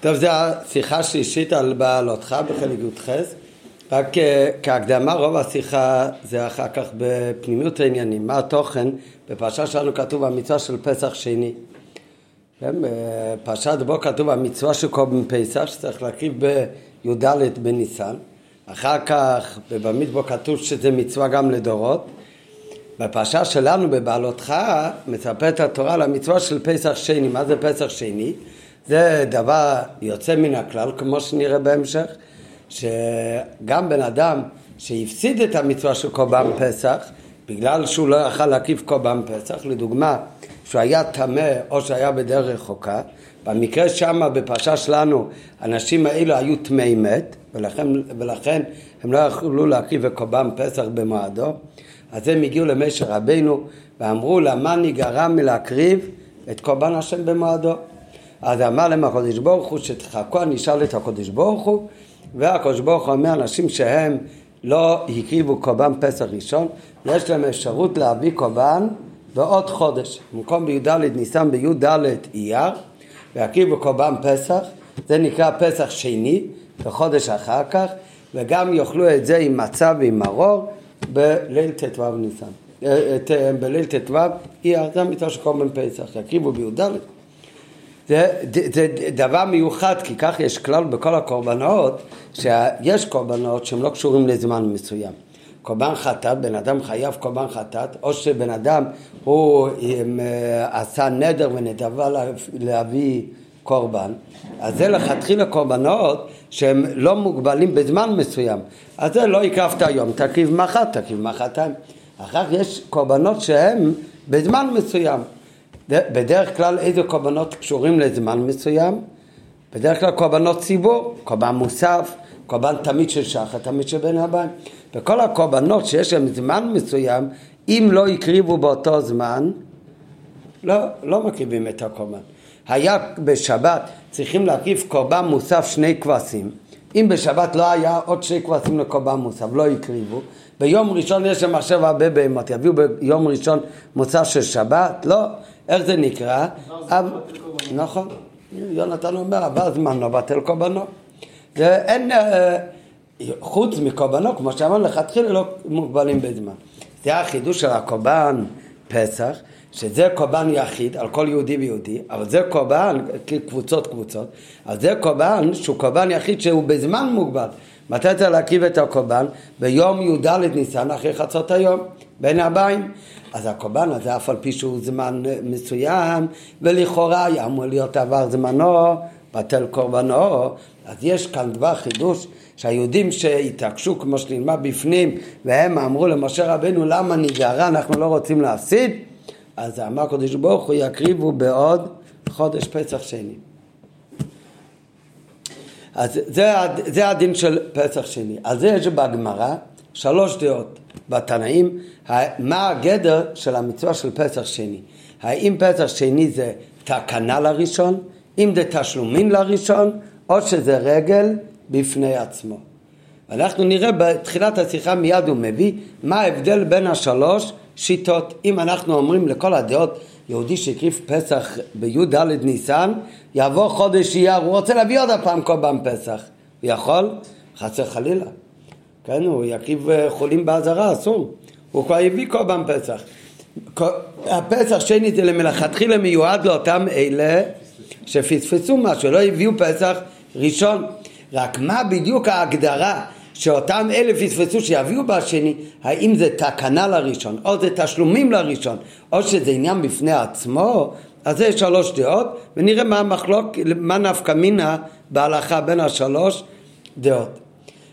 טוב, זו השיחה השלישית על בעלותך בחלק י"ח. רק אה, כהקדמה, רוב השיחה זה אחר כך בפנימיות העניינים. מה התוכן? בפרשה שלנו כתוב המצווה של פסח שני. כן, בפרשת בו כתוב המצווה של קודם פסח, שצריך להקריב בי"ד בניסן. אחר כך בבמדבר כתוב שזה מצווה גם לדורות. בפרשה שלנו בבעלותך מספרת התורה על המצווה של פסח שני. מה זה פסח שני? זה דבר יוצא מן הכלל, כמו שנראה בהמשך, שגם בן אדם שהפסיד את המצווה של קורבן פסח, בגלל שהוא לא יכל להקיף קורבן פסח, לדוגמה, שהוא היה טמא או שהיה בדרך רחוקה, במקרה שמה בפרשה שלנו, האנשים האלו היו טמאי מת, ולכן, ולכן הם לא יכלו להקריב את קורבן פסח במועדו, אז הם הגיעו למשר רבינו ואמרו למה נגרע מלהקריב את קורבן השם במועדו. אז אמר להם הקדוש ברוך הוא שתחכו, אני אשאל את הקדוש ברוך הוא והקדוש ברוך הוא אומר אנשים שהם לא הקריבו קורבן פסח ראשון, יש להם אפשרות להביא קורבן בעוד חודש. במקום בי"ד ניסן בי"ד אייר, ויקריבו קורבן פסח, זה נקרא פסח שני, בחודש אחר כך, וגם יאכלו את זה עם מצה ועם מרור בליל ט"ו ניסן. אה, אה, בליל ט"ו אייר, זה המיטה של קורבן פסח, יקריבו בי"ד זה, זה, זה דבר מיוחד, כי כך יש כלל בכל הקורבנות, שיש קורבנות שהם לא קשורים לזמן מסוים. קורבן חטאת, בן אדם חייב קורבן חטאת, או שבן אדם הוא עם, אה, עשה נדר ונדבה להביא קורבן, אז זה לכתחילה קורבנות שהם לא מוגבלים בזמן מסוים. אז זה לא הקרבת היום, תקריב מחר, תקריב מחרתיים. אחר כך יש קורבנות שהם בזמן מסוים. בדרך כלל איזה קורבנות קשורים לזמן מסוים? בדרך כלל קורבנות ציבור, קורבן מוסף, קורבן תמיד של שחר, תמיד של בן הבן. וכל הקורבנות שיש להם זמן מסוים, אם לא הקריבו באותו זמן, לא, לא מקריבים את הקורבן. היה בשבת, צריכים להקריב קורבן מוסף שני כבשים. אם בשבת לא היה עוד שני כבשים לקורבן מוסף, לא הקריבו. ביום ראשון יש להם עכשיו הרבה בהמות, יביאו ביום ראשון מוסף של שבת? לא. איך זה נקרא? נכון. יונתן אומר, עבר זמנו, בטל קורבנו. אין, אה, חוץ מקורבנו, כמו שאמרנו, לכתחילה לא מוגבלים בזמן. זה החידוש של הקורבן פסח, שזה קורבן יחיד על כל יהודי ויהודי, אבל זה קורבן, קבוצות קבוצות, אבל זה קורבן שהוא קורבן יחיד שהוא בזמן מוגבל. מתי צריך להקריב את הקורבן? ביום י"ד ניסן אחרי חצות היום, בין הבאים. אז הקורבן הזה, אף על פי שהוא זמן מסוים, ולכאורה היה אמור להיות עבר זמנו, בטל קורבנו, אז יש כאן דבר חידוש שהיהודים שהתעקשו כמו שנלמד בפנים והם אמרו למשה רבנו למה נגרע אנחנו לא רוצים להפסיד. אז אמר הקדוש ברוך הוא יקריבו בעוד חודש פסח שני. אז זה, זה הדין של פסח שני. על זה יש בגמרא שלוש דעות בתנאים מה הגדר של המצווה של פסח שני האם פסח שני זה תקנה לראשון אם זה תשלומין לראשון או שזה רגל בפני עצמו. אנחנו נראה בתחילת השיחה מיד הוא מביא מה ההבדל בין השלוש שיטות. אם אנחנו אומרים לכל הדעות יהודי שהקריב פסח בי"ד ניסן יעבור חודש אייר, הוא רוצה להביא עוד הפעם פעם פסח. הוא יכול? חס וחלילה. כן, הוא יקריב אה, חולים באזהרה, אסור. הוא כבר הביא פעם פסח. הפסח שני זה למלכתחילה מיועד לאותם אלה שפספסו משהו, לא הביאו פסח ראשון. רק מה בדיוק ההגדרה שאותם אלה פספסו שיביאו בשני, האם זה תקנה לראשון, או זה תשלומים לראשון, או שזה עניין בפני עצמו, אז זה שלוש דעות, ונראה מה המחלוק, מה נפקא מינה בהלכה בין השלוש דעות.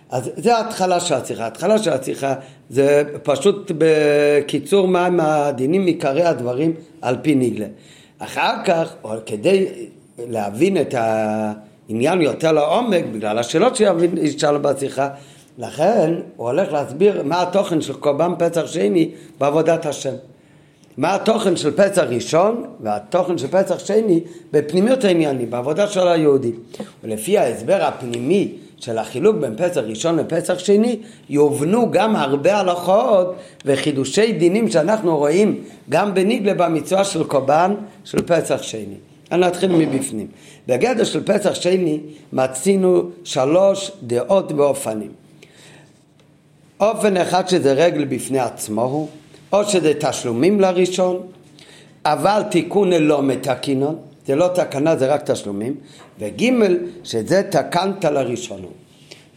אז זה ההתחלה של השיחה. ההתחלה של השיחה זה פשוט בקיצור מהם הדינים עיקרי הדברים על פי ניגלה. אחר כך, או כדי להבין את העניין יותר לעומק, בגלל השאלות שישאל בשיחה, לכן הוא הולך להסביר מה התוכן של קורבן פסח שני בעבודת השם. מה התוכן של פסח ראשון והתוכן של פסח שני בפנימיות העניינים, בעבודה של היהודי. ולפי ההסבר הפנימי של החילוק בין פסח ראשון לפסח שני, יובנו גם הרבה הלכות וחידושי דינים שאנחנו רואים גם בניגלה במצווה של קורבן של פסח שני. אני נתחיל מבפנים. בגדר של פסח שני מצינו שלוש דעות ואופנים. אופן אחד שזה רגל בפני עצמו הוא, או שזה תשלומים לראשון, אבל תיקון לא מתקינון, זה לא תקנה זה רק תשלומים, וג' שזה תקנת לראשון הוא.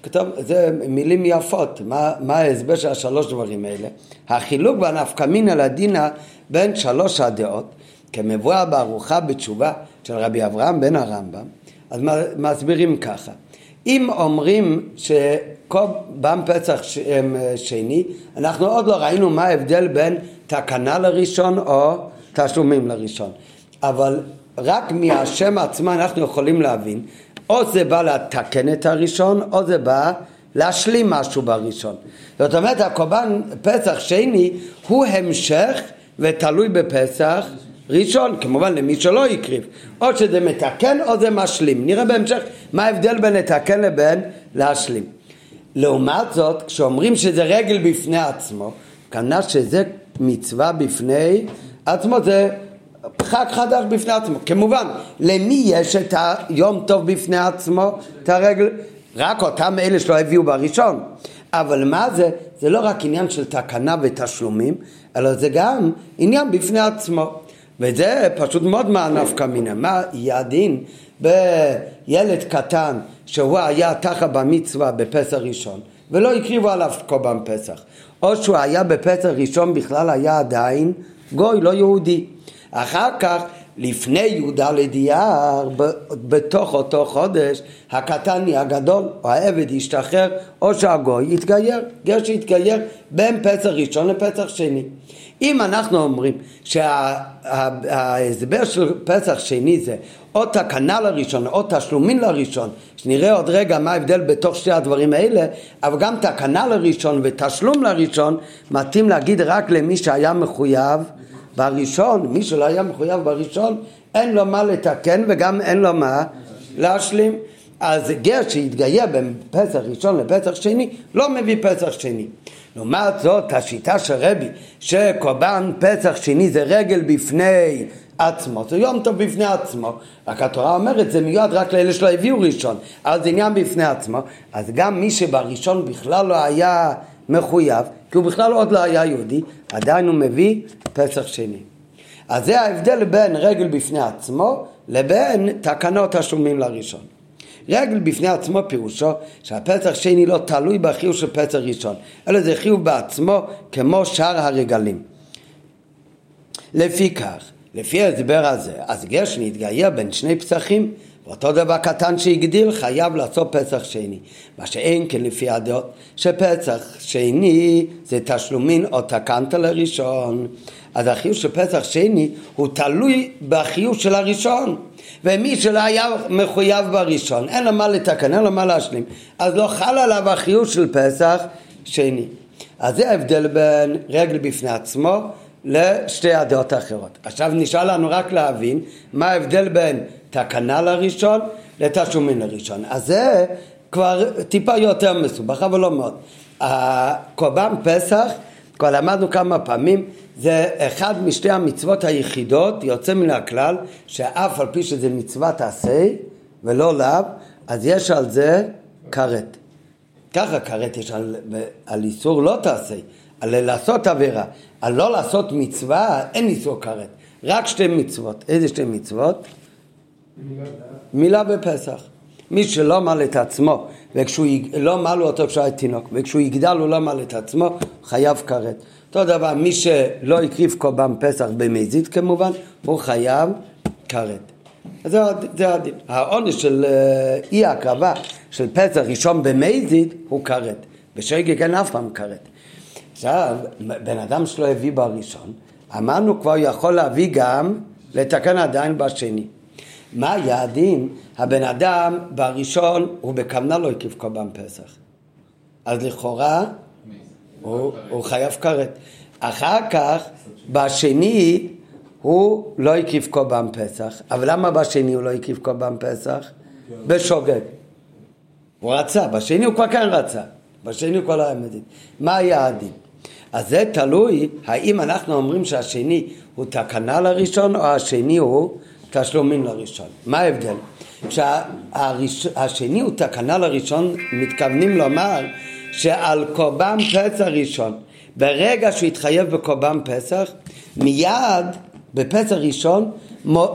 כתוב, זה מילים יפות, מה, מה ההסבר של השלוש דברים האלה? החילוק בנפקא מינא לדינא בין שלוש הדעות, כמבואר בארוחה בתשובה של רבי אברהם בן הרמב"ם, אז מסבירים ככה, אם אומרים שקורבן פסח שני, אנחנו עוד לא ראינו מה ההבדל בין תקנה לראשון או תשלומים לראשון, אבל רק מהשם עצמו אנחנו יכולים להבין או זה בא לתקן את הראשון, או זה בא להשלים משהו בראשון. זאת אומרת, הקורבן פסח שני הוא המשך ותלוי בפסח ראשון, כמובן למי שלא הקריב. או שזה מתקן או זה משלים. נראה בהמשך מה ההבדל בין לתקן לבין להשלים. לעומת זאת, כשאומרים שזה רגל בפני עצמו, כנראה שזה מצווה בפני עצמו, זה חג חדש בפני עצמו. כמובן, למי יש את היום טוב בפני עצמו? את הרגל, רק אותם אלה שלא הביאו בראשון. אבל מה זה? זה לא רק עניין של תקנה ותשלומים, אלא זה גם עניין בפני עצמו. וזה פשוט מאוד מהנפקא מינה. מה יהיה הדין בילד קטן שהוא היה תחת במצווה בפסח ראשון ולא הקריבו עליו קורבן פסח או שהוא היה בפסח ראשון בכלל היה עדיין גוי לא יהודי אחר כך, לפני י"ד אייר, בתוך אותו חודש, הקטן נהיה גדול, או העבד ישתחרר, או שהגוי יתגייר, גר שיתגייר בין פסח ראשון לפסח שני. אם אנחנו אומרים שההסבר של פסח שני זה או תקנה לראשון או תשלומין לראשון, שנראה עוד רגע מה ההבדל בתוך שתי הדברים האלה, אבל גם תקנה לראשון ותשלום לראשון מתאים להגיד רק למי שהיה מחויב בראשון, מי שלא היה מחויב בראשון, אין לו מה לתקן וגם אין לו מה להשלים. אז גר שהתגייר בין פסח ראשון לפסח שני, לא מביא פסח שני. לעומת זאת, השיטה של רבי, שקורבן פסח שני זה רגל בפני עצמו, זה יום טוב בפני עצמו, רק התורה אומרת זה מיועד רק לאלה שלא הביאו ראשון, אז עניין בפני עצמו, אז גם מי שבראשון בכלל לא היה מחויב, כי הוא בכלל עוד לא היה יהודי, עדיין הוא מביא פסח שני. אז זה ההבדל בין רגל בפני עצמו לבין תקנות השלומים לראשון. רגל בפני עצמו פירושו שהפסח שני לא תלוי בחיוב של פסח ראשון, אלא זה חיוב בעצמו כמו שאר הרגלים. לפי כך, לפי ההסבר הזה, אז גר שנתגייר בין שני פסחים אותו דבר קטן שהגדיל חייב לעשות פסח שני. מה שאין כן לפי הדעות שפסח שני זה תשלומין או תקנת לראשון. אז החיוב של פסח שני הוא תלוי בחיוב של הראשון. ומי שלא היה מחויב בראשון, אין לו מה לתקן, אין לו מה להשלים, אז לא חל עליו החיוב של פסח שני. אז זה ההבדל בין רגל בפני עצמו לשתי הדעות האחרות. עכשיו נשאר לנו רק להבין מה ההבדל בין תקנה לראשון לתשלומים לראשון. אז זה כבר טיפה יותר מסובך, אבל לא מאוד. הקורבן פסח, כבר למדנו כמה פעמים, זה אחד משתי המצוות היחידות, יוצא מן הכלל, שאף על פי שזה מצוות עשה ולא לאו, אז יש על זה כרת. ככה כרת יש על, על איסור לא תעשה, על לעשות עבירה. על לא לעשות מצווה אין איסור כרת. רק שתי מצוות. איזה שתי מצוות? מילה בפסח. מי שלא מל את עצמו, וכשהוא לא מלו אותו כשהוא תינוק, וכשהוא יגדל הוא לא מל את עצמו, חייב כרת. אותו דבר, מי שלא הקריב קורבן פסח במזיד כמובן, הוא חייב כרת. זה, זה הדין. העונש של אה, אי הקרבה של פסח ראשון במזיד הוא כרת. בשגג אין אף פעם כרת. עכשיו, בן אדם שלא הביא בראשון, אמרנו כבר יכול להביא גם לתקן עדיין בשני. מה היה הדין? הבן אדם בראשון הוא בכוונה לא הקיף קורבן פסח. אז לכאורה הוא, הוא חייב כרת. אחר כך בשני הוא לא הקיף קורבן פסח. אבל למה בשני הוא לא הקיף קורבן פסח? בשוגג. הוא רצה, בשני הוא כבר כן רצה. בשני הוא כבר לא היה מדין. מה היה הדין? אז זה תלוי האם אנחנו אומרים שהשני הוא תקנה לראשון או השני הוא תשלומים לראשון. מה ההבדל? כשהשני הוא תקנה לראשון, מתכוונים לומר שעל קורבן פסח ראשון, ברגע שהוא התחייב בקורבן פסח, מיד בפסח ראשון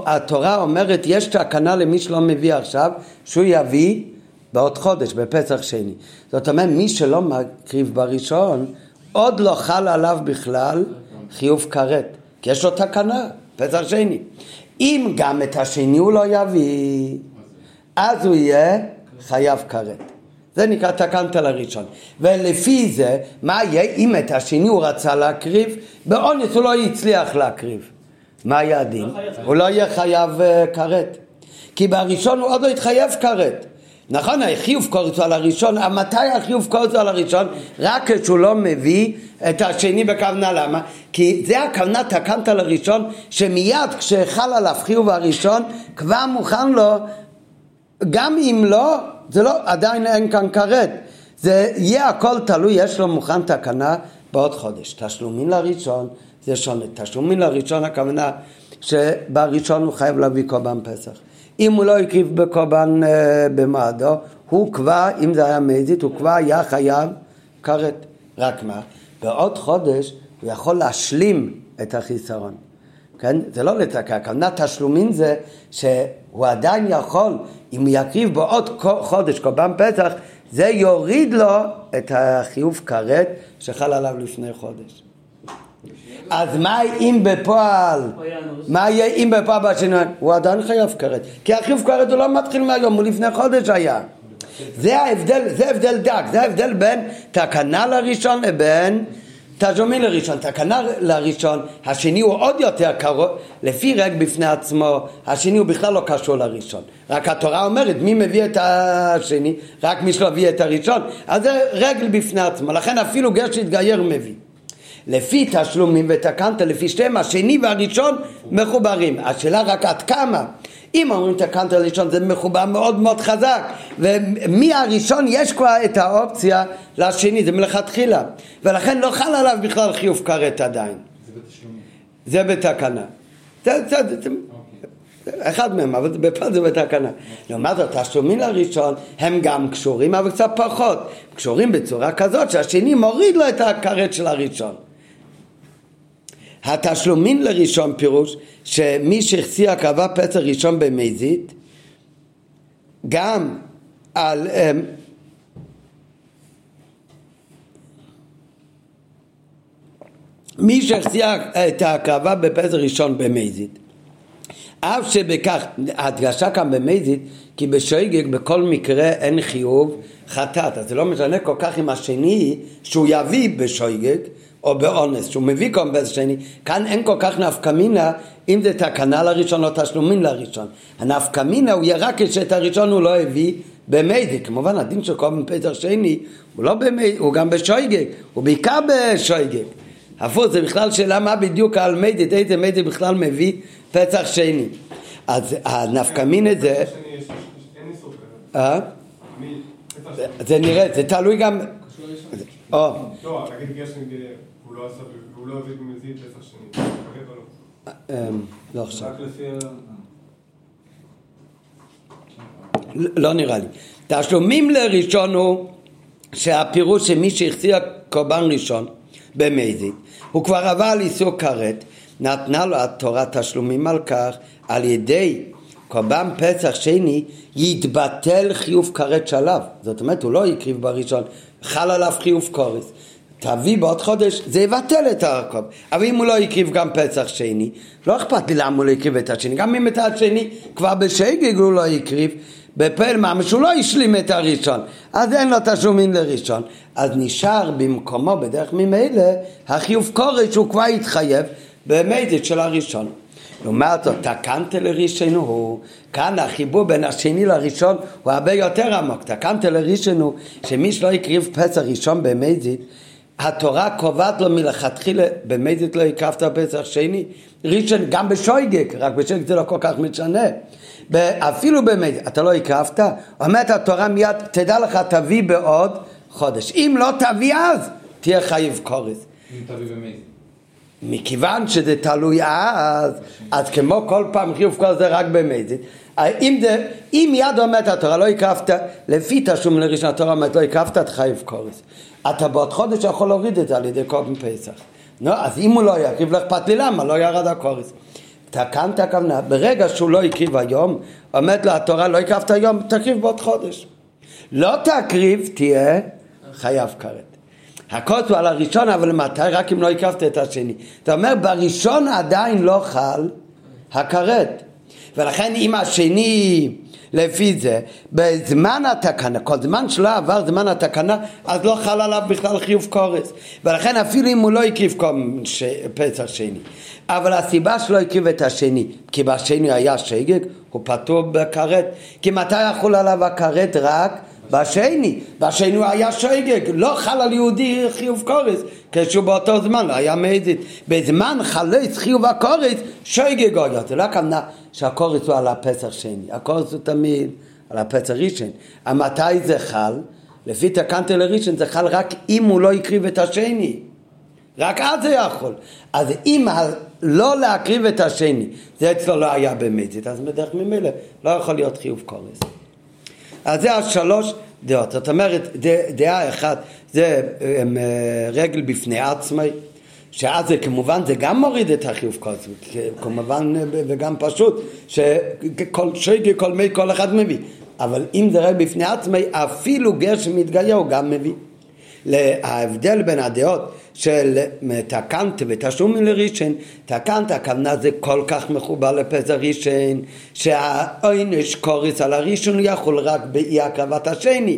התורה אומרת יש תקנה למי שלא מביא עכשיו, שהוא יביא בעוד חודש, בפסח שני. זאת אומרת, מי שלא מקריב בראשון, עוד לא חל עליו בכלל חיוב כרת, כי יש לו תקנה, פסח שני. אם גם את השני הוא לא יביא, אז הוא יהיה חייב כרת. זה נקרא תקנת לראשון. ולפי זה, מה יהיה אם את השני הוא רצה להקריב, באונס הוא לא הצליח להקריב. מה היה הדין? הוא לא יהיה חייב אה, כרת. כי בראשון הוא עוד לא התחייב כרת. נכון, החיוב קורצו על הראשון, מתי החיוב קורצו על הראשון? רק כשהוא לא מביא את השני בכוונה, למה? כי זה הכוונה תקנת לראשון, שמיד כשחל עליו חיוב הראשון, כבר מוכן לו, גם אם לא, זה לא, עדיין אין כאן כרת. זה יהיה הכל תלוי, יש לו מוכן תקנה בעוד חודש. תשלומים לראשון, זה שונה. תשלומים לראשון הכוונה שבראשון הוא חייב להביא קורבן פסח. אם הוא לא הקריב בקורבן אה, במועדו, הוא כבר, אם זה היה מזית, הוא כבר היה חייב כרת. רק מה? בעוד חודש הוא יכול להשלים את החיסרון. כן? זה לא לתקע, הכוונה תשלומים זה שהוא עדיין יכול, אם יקריב בעוד חודש קורבן פסח, זה יוריד לו את החיוב כרת שחל עליו לפני חודש. אז מה אם בפועל, מה יהיה אם בפועל בשינוי? הוא עדיין חייב כרת, כי החיוב כרת הוא לא מתחיל מהיום, הוא לפני חודש היה. זה ההבדל, זה הבדל דק, זה ההבדל בין תקנה לראשון לבין תשלומים לראשון. תקנה לראשון, השני הוא עוד יותר קרוב, לפי רגע בפני עצמו, השני הוא בכלל לא קשור לראשון. רק התורה אומרת, מי מביא את השני? רק מי שלא מביא את הראשון. אז זה רגל בפני עצמו, לכן אפילו גר שהתגייר מביא. לפי תשלומים ותקנת לפי שתיהם, השני והראשון מחוברים. השאלה רק עד כמה. אם אומרים תקנת ראשון זה מחובר מאוד מאוד חזק ומהראשון יש כבר את האופציה לשני, זה מלכתחילה ולכן לא חל עליו בכלל חיוב כרת עדיין זה בתקנה זה, זה, זה, זה, אחד מהם, אבל בפעם זה בתקנה. לעומת זאת, השלומים לראשון הם גם קשורים, אבל קצת פחות. קשורים בצורה כזאת שהשני מוריד לו את הכרת של הראשון. התשלומין לראשון פירוש שמי שהחסיר הקרבה פסח ראשון במזית גם על um, מי שהחסיר את ההקרבה בפסח ראשון במזית אף שבכך, הדגשה כאן במזית כי בשייגג בכל מקרה אין חיוב חטאת. אז זה לא משנה כל כך עם השני שהוא יביא בשייגג או באונס, שהוא מביא קומפס שני, כאן אין כל כך נפקא מינה אם זה תקנה לראשון או תשלומים לראשון. הנפקא מינה הוא יהיה רק כשאת הראשון הוא לא הביא במיידי. כמובן הדין של קומפס שני הוא לא במיידי, הוא גם בשויגג, הוא בעיקר בשויגג. הפוך, זה בכלל שאלה מה בדיוק על מיידי, איזה מיידי בכלל מביא פסח שני. אז הנפקא מינה זה... אה? זה נראה, זה תלוי גם... או. לא, הוא לא לא? אמ, לא עכשיו. לא נראה לי. תשלומים לראשון הוא שהפירוש שמי שהחזיר קורבן ראשון במזיד, הוא כבר עבר על איסור כרת, נתנה לו התורה תשלומים על כך על ידי קורבן פסח שני יתבטל חיוב כרת שלב. זאת אומרת, הוא לא הקריב בראשון, חל עליו חיוב קורס. תביא בעוד חודש, זה יבטל את העקוב. אבל אם הוא לא הקריב גם פסח שני, לא אכפת לי למה הוא לא הקריב את השני. גם אם את השני כבר בשגג הוא לא הקריב, בפעל ממש הוא לא השלים את הראשון, אז אין לו תשלומים לראשון. אז נשאר במקומו בדרך ממילא החיוב קורס שהוא כבר התחייב במזית של הראשון. לעומת זאת, תקנת לראשון הוא, כאן החיבור בין השני לראשון הוא הרבה יותר עמוק. תקנת לראשון הוא שמי שלא הקריב פסח ראשון במזית התורה קובעת לו מלכתחילה, במזית לא הקרבת פסח שני, ראשון גם בשויגק, רק בשויגק זה לא כל כך משנה. אפילו במזית, אתה לא הקרבת, אומרת התורה מיד, תדע לך, תביא בעוד חודש. אם לא תביא אז, תהיה חייב קורס. אם תביא במזית. מכיוון שזה תלוי אז, אז כמו כל פעם חיוב כל זה רק במזיד. אם, זה, אם מיד אומרת התורה לא הקרבת, לפי תשום לראשון התורה אומרת לא הקרבת, אתה חייב קורס. אתה בעוד חודש יכול להוריד את זה על ידי קורבן פסח. נו, אז אם הוא לא יקריב, לא אכפת לי למה, לא ירד הקורס. תקנת הכוונה, ברגע שהוא לא הקריב היום, אומרת לו התורה לא הקרבת היום, תקריב בעוד חודש. לא תקריב, תהיה חייב כרת. הכוס הוא על הראשון, אבל מתי? רק אם לא הקרבת את השני. אתה אומר, בראשון עדיין לא חל הכרת. ולכן אם השני לפי זה, בזמן התקנה, כל זמן שלא עבר זמן התקנה, אז לא חל עליו בכלל חיוב קורס. ולכן אפילו אם הוא לא הקריב ש... פסח שני. אבל הסיבה שלא הקריב את השני, כי בשני היה שגג, הוא פטור בכרת. כי מתי יחול עליו הכרת? רק בשני. בשני הוא היה שגג, לא חל על יהודי חיוב קורס, כשהוא באותו זמן לא היה מזית. בזמן חלץ חיוב הקורס, שגג היה. זה לא הכוונה שהקורס הוא על הפסח שני, הקורס הוא תמיד על הפסח ראשון. מתי זה חל? לפי תקנטה לראשון זה חל רק אם הוא לא הקריב את השני. רק אז זה יכול. אז אם לא להקריב את השני, זה אצלו לא היה במזית, אז בדרך ממילא לא יכול להיות חיוב קורס. אז זה השלוש דעות. זאת אומרת, דעה אחת זה הם, אה, רגל בפני עצמי, שאז זה כמובן זה גם מוריד את החיוב זה, כמובן וגם פשוט, שכל שגי, כל מי, כל אחד מביא. אבל אם זה רגל בפני עצמי, אפילו גר שמתגייר הוא גם מביא. ההבדל בין הדעות של תקנת ותשלום לראשון, תקנת הכוונה זה כל כך מחובר לפסח ראשון, שהעונש קורס על הראשון יחול רק באי הקרבת השני.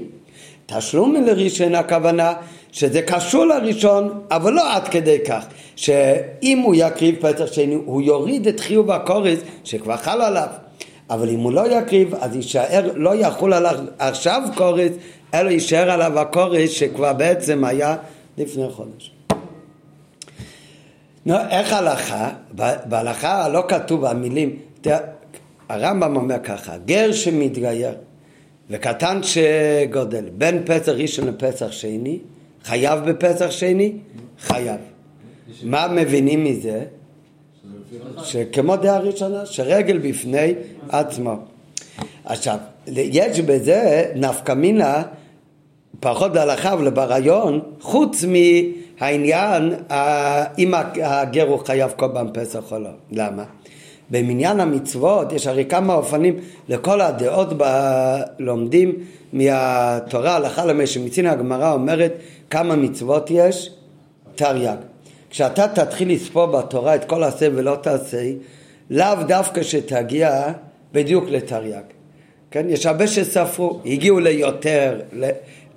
תשלום לראשון הכוונה שזה קשור לראשון, אבל לא עד כדי כך, שאם הוא יקריב פסח שני, הוא יוריד את חיוב הקורס שכבר חל עליו. אבל אם הוא לא יקריב, אז יישאר, לא יחול עליו עכשיו קורס, אלא יישאר עליו הקורס שכבר בעצם היה לפני חודש. נו, איך הלכה? בהלכה לא כתוב המילים, הרמב"ם אומר ככה, גר שמתגייר וקטן שגודל, בין פסח ראשון לפסח שני, חייב בפסח שני? חייב. מה מבינים מזה? שכמו דעה ראשונה, שרגל בפני עצמו. עכשיו, יש בזה נפקא מינה פחות להלכה ולברעיון, חוץ מהעניין אם הגר הוא חייב כל פעם פסח או לא. למה? במניין המצוות יש הרי כמה אופנים לכל הדעות לומדים מהתורה הלכה למי שמצין הגמרא אומרת כמה מצוות יש? תרי"ג. כשאתה תתחיל לספור בתורה את כל עשה ולא תעשה, לאו דווקא שתגיע בדיוק לתרי"ג. כן? יש הרבה שספרו, הגיעו ליותר,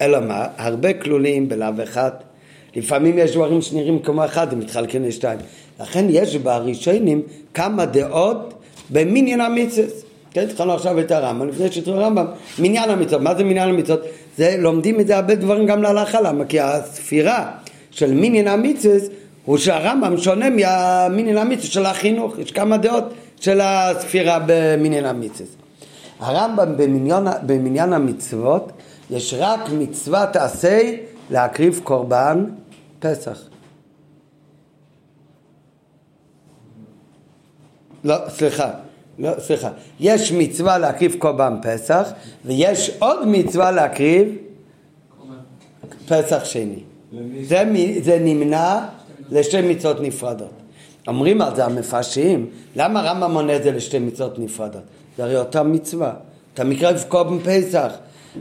אלא מה? הרבה כלולים בלאו אחד. לפעמים יש דברים שנראים כמו אחד, הם מתחלקים לשתיים. לכן יש בראשונים כמה דעות במניין המצווה. כן, התחלנו עכשיו את הרמב"ם, לפני שתראו הרמב"ם, מניין המצוות, מה זה מניין המצוות? זה, לומדים את זה הרבה דברים גם להלכה, למה? כי הספירה של מניין המצווה הוא שהרמב"ם שונה מהמניין המצווה של החינוך, יש כמה דעות של הספירה במניין המצווה. הרמב"ם במניין, במניין המצוות יש רק מצוות עשה להקריב קורבן פסח. לא, סליחה, לא, סליחה. יש מצווה להקריב קורבן פסח, ויש עוד מצווה להקריב פסח שני. זה, זה נמנע לשתי מצוות נפרדות. אומרים על זה המפרשים, למה רמב"ם מונה את זה לשתי מצוות נפרדות? זה הרי אותה מצווה. אתה מקרב קורבן פסח.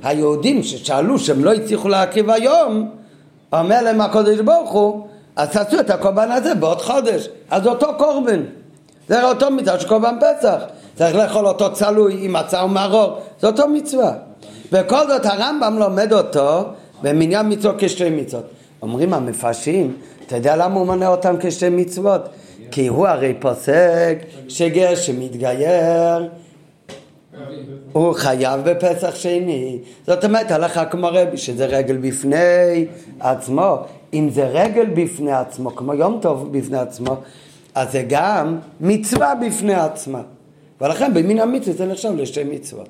היהודים ששאלו שהם לא הצליחו להקריב היום, אומר להם הקודש ברוך הוא, אז תעשו את הקורבן הזה בעוד חודש. אז אותו קורבן. זה אותו מצווה של קורבן פסח. צריך לאכול אותו צלוי עם מצה ומרור, זה אותו מצווה. וכל זאת הרמב"ם לומד אותו במניין מצוות כשתי מצוות. אומרים המפרשים, אתה יודע למה הוא מונה אותם כשתי מצוות? כי הוא הרי פוסק שגר שמתגייר הוא חייב בפסח שני. זאת אומרת, הלכה כמו רבי, שזה רגל בפני עצמו. אם זה רגל בפני עצמו, כמו יום טוב בפני עצמו, אז זה גם מצווה בפני עצמה. ולכן במין המצווה זה נחשב לשתי מצוות.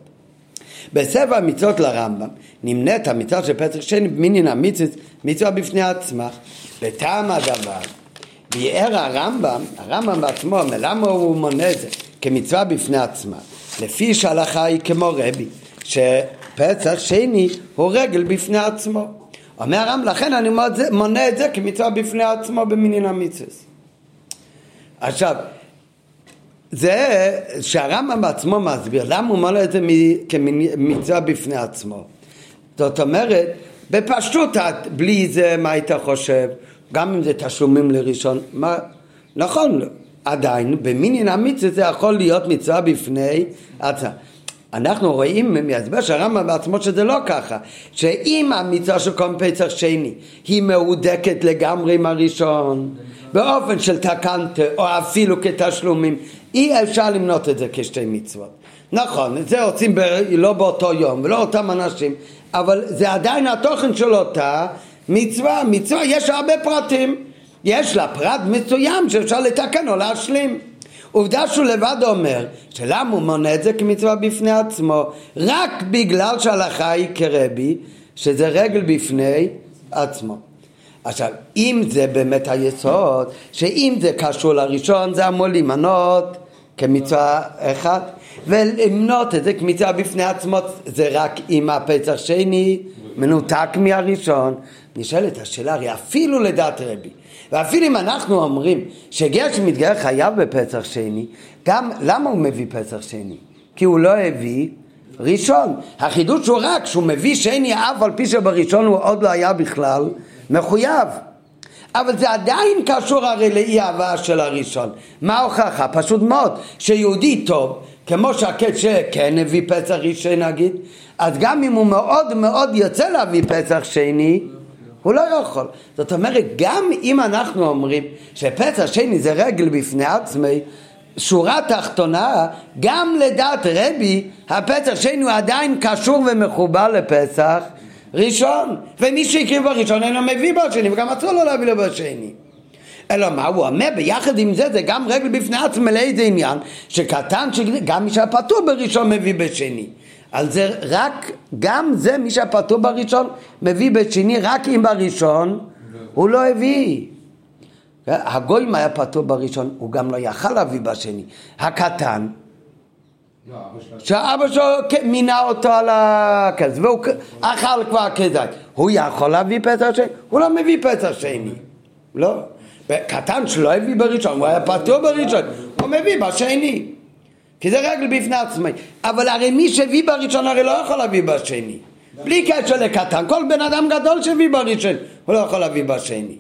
בספר המצוות לרמב"ם נמנית המצווה של פסח שני במין המצווה מצווה בפני עצמה. בטעם הדבר, ביאר הרמב"ם, הרמב"ם בעצמו, למה הוא מונה את זה? כמצווה בפני עצמה. לפי שההלכה היא כמו רבי, שפצח שני הוא רגל בפני עצמו. אומר הרמב"ם, לכן אני מונה את זה כמצווה בפני עצמו במינין המצווה. עכשיו, זה שהרמב"ם בעצמו מסביר למה הוא מונה את זה כמצווה בפני עצמו. זאת אומרת, בפשטות, בלי זה מה היית חושב? גם אם זה תשלומים לראשון, מה, נכון, עדיין במינין המצווה זה יכול להיות מצווה בפני עצמה. אנחנו רואים מהסבר של הרמב"ם בעצמו שזה לא ככה, שאם המצווה של קום פסח שני היא מהודקת לגמרי עם הראשון, באופן של תקנטה או אפילו כתשלומים, אי אפשר למנות את זה כשתי מצוות. נכון, את זה עושים ב... לא באותו יום ולא אותם אנשים, אבל זה עדיין התוכן של אותה מצווה. מצווה יש הרבה פרטים. יש לה פרט מסוים שאפשר לתקן או להשלים. עובדה שהוא לבד אומר שלמה הוא מונה את זה כמצווה בפני עצמו רק בגלל שההלכה היא כרבי שזה רגל בפני עצמו. עכשיו, אם זה באמת היסוד, שאם זה קשור לראשון זה אמור להימנות כמצווה אחת ולמנות את זה כמצווה בפני עצמו זה רק אם הפצח שני מנותק מהראשון נשאלת השאלה הרי אפילו לדעת רבי ואפילו אם אנחנו אומרים שגר שמתגייר חייב בפסח שני, גם למה הוא מביא פסח שני? כי הוא לא הביא ראשון. החידוש הוא רק שהוא מביא שני אף על פי שבראשון הוא עוד לא היה בכלל מחויב. אבל זה עדיין קשור הרי לאי אהבה של הראשון. מה ההוכחה? פשוט מאוד, שיהודי טוב, כמו שהקט שכן הביא פסח ראשון נגיד, אז גם אם הוא מאוד מאוד יוצא להביא פסח שני, הוא לא יכול. זאת אומרת, גם אם אנחנו אומרים שפסח שני זה רגל בפני עצמי, שורה תחתונה, גם לדעת רבי, הפסח שני הוא עדיין קשור ומחובר לפסח ראשון. ומי שהקריב בראשון אינו מביא בשני, וגם אסור לו להביא לו בשני. אלא מה הוא אומר, ביחד עם זה, זה גם רגל בפני עצמי לאיזה עניין, שקטן, שגם מי שהפטור בראשון מביא בשני. על זה רק, גם זה מי שהפטור בראשון מביא בשני, רק אם בראשון הוא לא הביא. הגויים היה פטור בראשון, הוא גם לא יכל להביא בשני. הקטן, שאבא שלו מינה אותו על הכס, והוא אכל כבר כזית. הוא יכול להביא פסח שני? הוא לא מביא פסח שני. לא. קטן שלא הביא בראשון, הוא היה פטור בראשון, הוא מביא בשני. כי זה רגל בפני עצמי. אבל הרי מי שהביא בראשון הרי לא יכול להביא בשני. בלי קשר לקטן. כל בן אדם גדול שהביא בראשון, הוא לא יכול להביא בשני.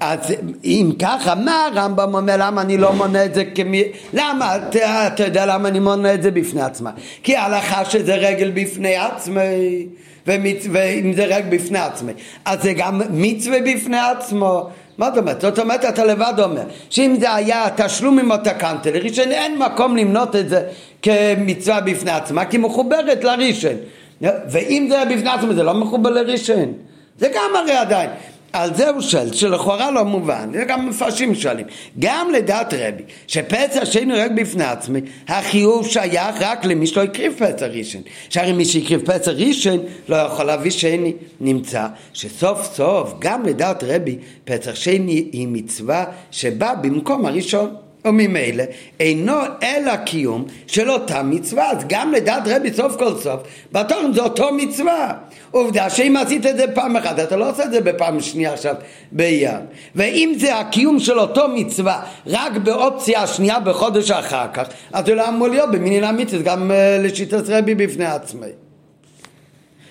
אז אם ככה, מה הרמב"ם אומר למה אני לא מונה את זה כמי... למה? אתה, אתה יודע למה אני מונה את זה בפני עצמה? כי ההלכה שזה רגל בפני עצמי. ואם זה רגל בפני עצמי, אז זה גם מצווה בפני עצמו. מה זאת אומרת? זאת אומרת, אתה לבד אומר, שאם זה היה תשלום עם אותקנטה לראשון, אין מקום למנות את זה כמצווה בפני עצמה, כי מחוברת לראשון. ואם זה היה בפני עצמה, זה לא מחובר לראשון. זה גם הרי עדיין. על זה הוא שואל, שלכאורה לא מובן, זה גם מפרשים שואלים. גם לדעת רבי, שפצע שני רק בפני עצמי, החיוב שייך רק למי שלא הקריב פצע ראשון. שהרי מי שהקריב פצע ראשון לא יכול להביא שני. נמצא שסוף סוף, גם לדעת רבי, פצע שני היא מצווה שבאה במקום הראשון. וממילא אינו אלא קיום של אותה מצווה. אז גם לדעת רבי סוף כל סוף בתוכן זה אותו מצווה. עובדה שאם עשית את זה פעם אחת אתה לא עושה את זה בפעם שנייה עכשיו באייר ואם זה הקיום של אותו מצווה רק באופציה השנייה בחודש אחר כך אז זה לא אמור להיות במינין המצווה גם uh, לשיטת רבי בפני עצמי.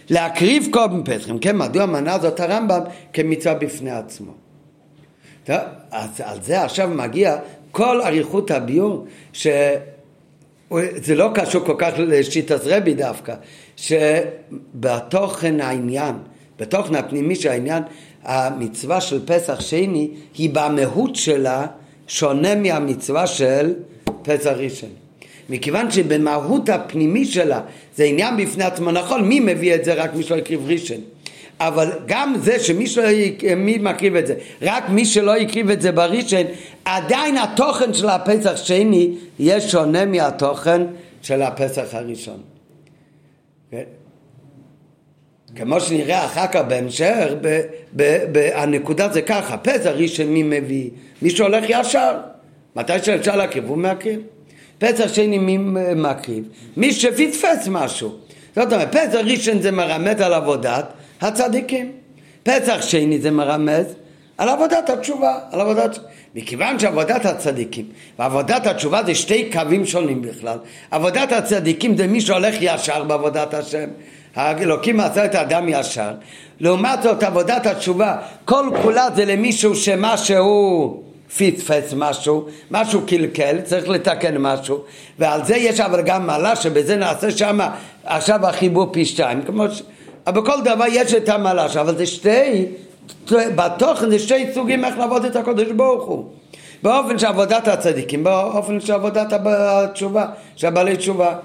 להקריב קודם פסחים כן מדוע מנה זאת הרמב"ם כמצווה בפני עצמו? טוב, אז על זה עכשיו מגיע כל אריכות הביור, שזה לא קשור כל כך לשיטת רבי דווקא, שבתוכן העניין, בתוכן הפנימי של העניין, המצווה של פסח שני היא במהות שלה שונה מהמצווה של פסח ראשון. מכיוון שבמהות הפנימי שלה זה עניין בפני עצמו, נכון, מי מביא את זה? רק מי שלא הקריב ראשון. אבל גם זה שמי שלא, מי מקריב את זה, רק מי שלא הקריב את זה בראשון, עדיין התוכן של הפסח שני יהיה שונה מהתוכן של הפסח הראשון. כמו שנראה אחר כך בהמשך, הנקודה זה ככה, פסח ראשון מי מביא? מי שהולך ישר. מתי שאפשר להקריב הוא מקריב. פסח שני מי מקריב? מי שפספס משהו. זאת אומרת, פסח ראשון זה מרמז על עבודת הצדיקים. פסח שני זה מרמז על עבודת התשובה, על עבודת... מכיוון שעבודת הצדיקים ועבודת התשובה זה שתי קווים שונים בכלל. עבודת הצדיקים זה מי שהולך ישר בעבודת השם. האלוקים עשה את האדם ישר. לעומת זאת עבודת התשובה כל כולה זה למישהו שמה שהוא פספס משהו, משהו קלקל, צריך לתקן משהו ועל זה יש אבל גם מעלה שבזה נעשה שם עכשיו החיבור פי שתיים כמו ש... בכל דבר יש את המעלה אבל זה שתי בתוכן זה שתי סוגים איך לעבוד את הקודש ברוך הוא. באופן של עבודת הצדיקים, באופן של עבודת התשובה, של הבעלי תשובה.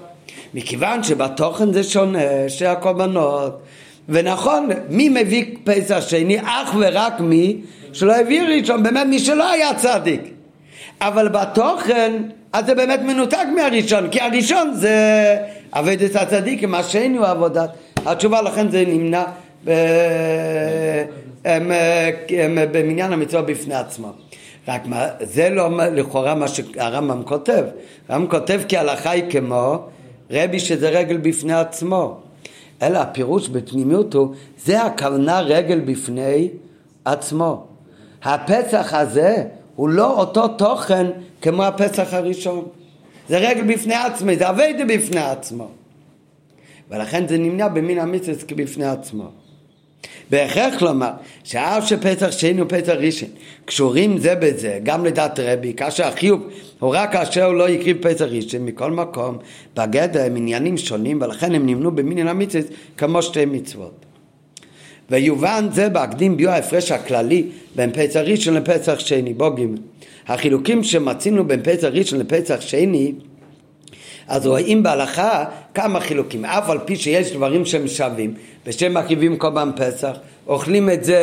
מכיוון שבתוכן זה שונה, שהקורבנות ונכון, מי מביא פסח שני? אך ורק מי שלא הביא ראשון, באמת מי שלא היה צדיק. אבל בתוכן, אז זה באמת מנותק מהראשון, כי הראשון זה עבודת הצדיקים, השני הוא עבודת התשובה, לכן זה נמנע במניין המצווה בפני עצמו. רק מה, זה לא לכאורה מה שהרמב"ם כותב. הרמב"ם כותב כי הלכה היא כמו רבי שזה רגל בפני עצמו. אלא הפירוש בפנימיות הוא, זה הכוונה רגל בפני עצמו. הפסח הזה הוא לא אותו תוכן כמו הפסח הראשון. זה רגל בפני עצמו, זה אביידה בפני עצמו. ולכן זה נמנע במין המצווה כבפני עצמו. בהכרח לומר שאף שפסח שני ופסח ראשון קשורים זה בזה גם לדעת רבי כאשר החיוב הוא רק כאשר הוא לא הקריב פסח ראשון מכל מקום בגדר הם עניינים שונים ולכן הם נמנו במניין המצוות כמו שתי מצוות ויובן זה בהקדים ביו ההפרש הכללי בין פסח ראשון לפסח שני בו ג' החילוקים שמצינו בין פסח ראשון לפסח שני אז רואים בהלכה כמה חילוקים, אף על פי שיש דברים שהם שווים, ושהם מקריבים קורבן פסח, אוכלים את זה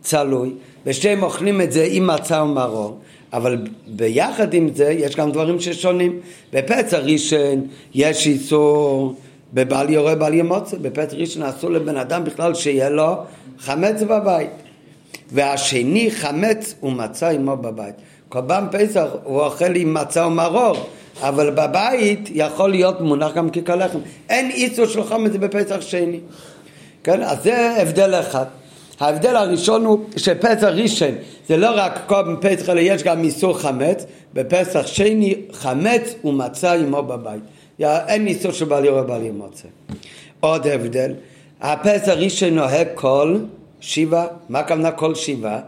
צלוי, ושהם אוכלים את זה עם מצה ומרור, אבל ביחד עם זה יש גם דברים ששונים. בפסח ראשון יש איסור בבל יורה בל ימוצא, בפסח ראשון אסור לבן אדם בכלל שיהיה לו חמץ בבית. והשני חמץ ומצה עמו בבית. קורבן פסח הוא אוכל עם מצה ומרור, אבל בבית יכול להיות מונח גם כיכר לחם. אין איסור של חומץ בפסח שני. כן? אז זה הבדל אחד. ההבדל הראשון הוא שפסח ראשון זה לא רק קודם פסח אלא יש גם איסור חמץ, בפסח שני חמץ ומצה עמו בבית. אין איסור של בעלי יורה בעלי מוצא. עוד הבדל, הפסח ראשון נוהג כל שבעה, מה הכוונה כל שבעה?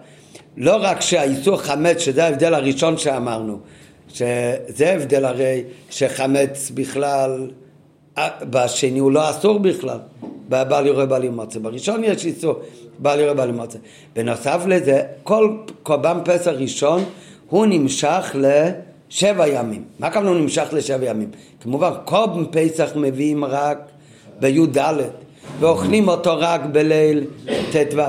לא רק שהאיסור חמץ, שזה ההבדל הראשון שאמרנו, שזה הבדל הרי שחמץ בכלל, אה, בשני הוא לא אסור בכלל, בעל יורה בעל ימוצא. בראשון יש איסור בעל יורה בעל ימוצא. בנוסף לזה, כל קורבן פסח ראשון הוא נמשך לשבע ימים. מה כמובן הוא נמשך לשבע ימים? כמובן קורבן פסח מביאים רק בי"ד ואוכלים אותו רק בליל ט"ו.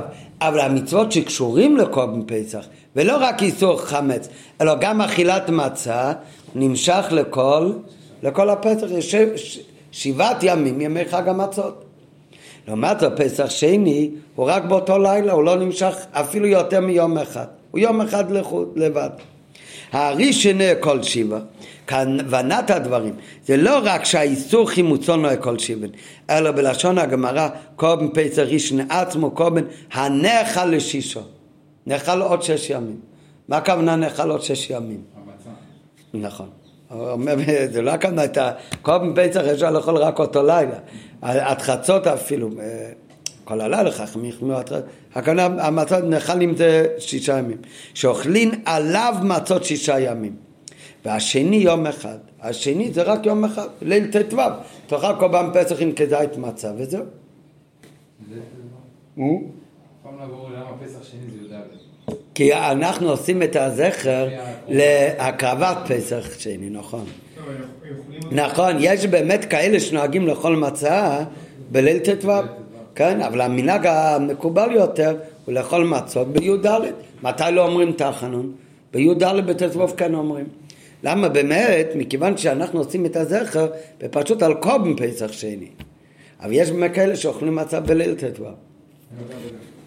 אבל המצוות שקשורים לקורבן פסח ולא רק איסור חמץ, אלא גם אכילת מצה, נמשך לכל, לכל הפסח, יש שבעת ימים, ימי חג המצות. לעומת זאת, פסח שני הוא רק באותו לילה, הוא לא נמשך אפילו יותר מיום אחד, הוא יום אחד לחוד, לבד. הארי שני כל שבע, כוונת הדברים, זה לא רק שהאיסור חימוצו נועה כל שבע, אלא בלשון הגמרא, קורבן פסח ראשון עצמו, קורבן הנאכל לשישו. נאכל עוד שש ימים. מה הכוונה נאכל עוד שש ימים? נכון. זה לא הכוונה את הקורבן פסח אפשר לאכול רק אותו לילה. עד חצות אפילו. אה, כל הלילה חכמים יחמיאו עד חצות. הכוונה, המצות נאכלים זה שישה ימים. שאוכלים עליו מצות שישה ימים. והשני יום אחד. השני זה רק יום אחד, ליל ט"ו. תאכל קורבן פסח עם כזית מצה וזהו. כי אנחנו עושים את הזכר להקרבת פסח שני, נכון. נכון, יש באמת כאלה שנוהגים לאכול מצה בליל ט"ו, כן, אבל המנהג המקובל יותר הוא לאכול מצות בי"ד. מתי לא אומרים תחנון? בי"ד בט"ו כן אומרים. למה באמת? מכיוון שאנחנו עושים את הזכר בפשוט על קובן פסח שני. אבל יש באמת כאלה שאוכלים מצה בליל ט"ו.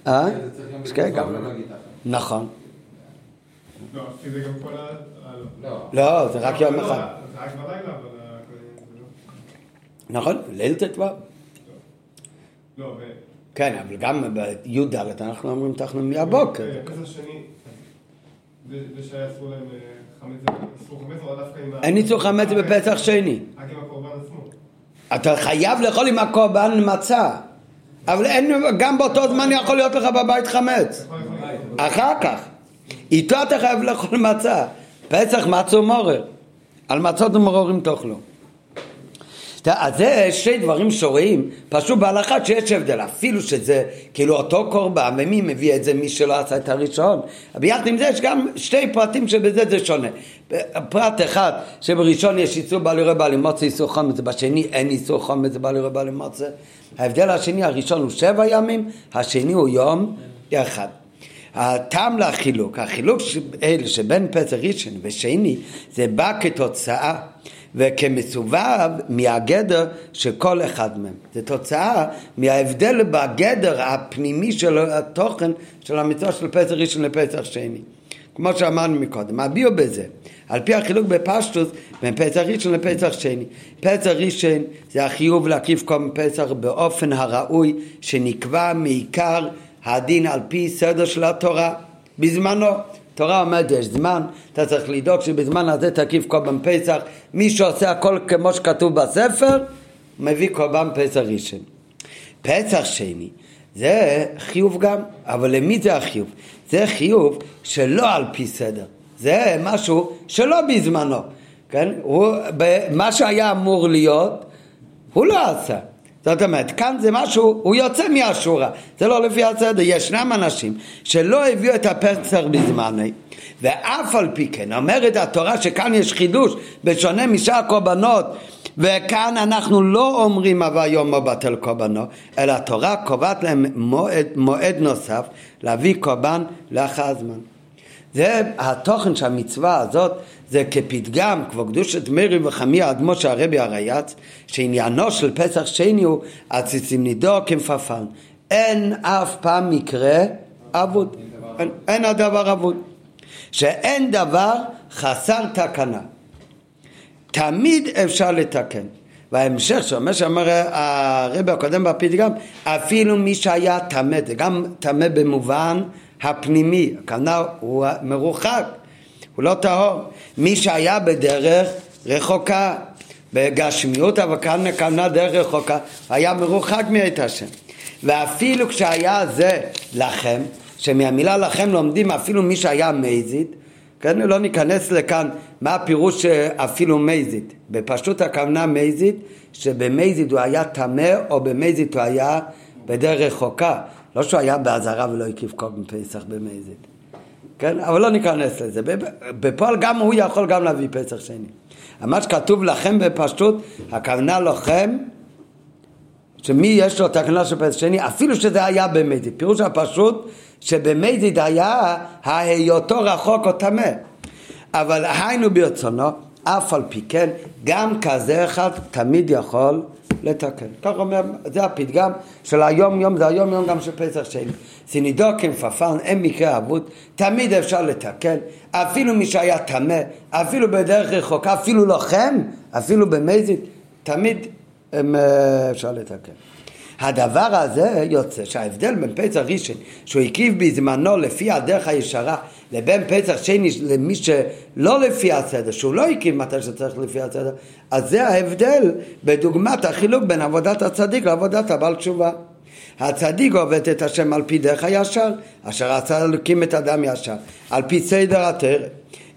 אה? יש כאלה גם. נכון. לא, כי זה גם כל ה... לא. לא, זה רק יום אחד. אבל... נכון, ליל ט"ו. לא. כן, אבל גם בי"ד אנחנו אומרים תחנו מהבוקר. דווקא עם ה... אין איסור חמץ בפסח שני. רק עם הקורבן עצמו. אתה חייב לאכול עם הקורבן מצה. אבל אין, גם באותו זמן יכול להיות לך בבית חמץ. אחר כך. איתו אתה חייב לאכול מצה. פסח מצו מורר. על מצות ומרורים תאכלו. אז זה שתי דברים שרואים, פשוט בהלכה שיש הבדל, אפילו שזה כאילו אותו קורבן, ומי מביא את זה? מי שלא עשה את הראשון. ביחד עם זה יש גם שתי פרטים שבזה זה שונה. פרט אחד, שבראשון יש איסור בעל יורה בעל מוצא איסור חומץ, בשני אין איסור חומץ בעל יורה בעל מוצא. ההבדל השני, הראשון הוא שבע ימים, השני הוא יום אחד. הטעם לחילוק, החילוק אלה שבין פסח ראשון ושני, זה בא כתוצאה וכמסובב מהגדר של כל אחד מהם. זה תוצאה מההבדל בגדר הפנימי של התוכן של המצווה של פסח ראשון לפסח שני. כמו שאמרנו מקודם, הביאו בזה, על פי החילוק בפשטוס בין פסח ראשון לפסח שני. פסח ראשון זה החיוב להקיף כל פסח באופן הראוי שנקבע מעיקר הדין על פי סדר של התורה בזמנו. תורה אומרת יש זמן, אתה צריך לדאוג שבזמן הזה תקיף קורבן פסח, מי שעושה הכל כמו שכתוב בספר, מביא קורבן פסח ראשון. פסח שני, זה חיוב גם, אבל למי זה החיוב? זה חיוב שלא על פי סדר, זה משהו שלא בזמנו, כן? הוא, מה שהיה אמור להיות, הוא לא עשה. זאת אומרת, כאן זה משהו, הוא יוצא מהשורה, זה לא לפי הסדר, ישנם אנשים שלא הביאו את הפסח בזמני, ואף על פי כן אומרת התורה שכאן יש חידוש בשונה משאר הקורבנות וכאן אנחנו לא אומרים אבל יום לא בטל קורבנו אלא התורה קובעת להם מועד, מועד נוסף להביא קורבן לאחר הזמן זה התוכן של המצווה הזאת זה כפתגם, כמו קדושת מרי וחמי האדמו של הרבי הרייץ, שעניינו של פסח שני הוא הציצים נידו כמפפן. אין אף פעם מקרה אבוד. אין, אין הדבר אבוד. שאין דבר חסר תקנה. תמיד אפשר לתקן. וההמשך שאומר שאומר הרבי הקודם בפתגם, אפילו מי שהיה טמא, זה גם טמא במובן הפנימי, הכוונה הוא מרוחק, הוא לא טהור. מי שהיה בדרך רחוקה, בגשמיות, אבל כאן הכוונה דרך רחוקה, היה מרוחק מאת השם. ואפילו כשהיה זה לכם, שמהמילה לכם לומדים אפילו מי שהיה מזיד, כן, לא ניכנס לכאן מה הפירוש אפילו מזיד. בפשטות הכוונה מזיד, שבמזיד הוא היה טמא או במזיד הוא היה בדרך רחוקה. לא שהוא היה באזהרה ולא הקיף קודם פסח במזיד. כן? אבל לא ניכנס לזה. בפועל גם הוא יכול גם להביא פסח שני. מה שכתוב לכם בפשטות, הכוונה לכם, שמי יש לו תקנה של פסח שני, אפילו שזה היה במזיד. פירוש הפשוט שבמזיד היה ההיותו רחוק או טמא. אבל היינו ברצונו, אף על פי כן, גם כזה אחד תמיד יכול לתקן. כך אומר, זה הפתגם של היום יום, זה היום יום גם של פסח שני. סינידו כמפפן, אין מקרה אבוד, תמיד אפשר לתקן, אפילו מי שהיה טמא, אפילו בדרך רחוקה, אפילו לוחם, אפילו במזיד, תמיד אה, אפשר לתקן. הדבר הזה יוצא שההבדל בין פסח ראשון שהוא הקיף בזמנו לפי הדרך הישרה לבין פסח שני למי שלא לפי הסדר, שהוא לא הקיף מתי שצריך לפי הסדר, אז זה ההבדל בדוגמת החילוק בין עבודת הצדיק לעבודת הבעל תשובה. הצדיק עובד את השם על פי דרך הישר, אשר רצה להקים את אדם ישר, על פי סדר התרא.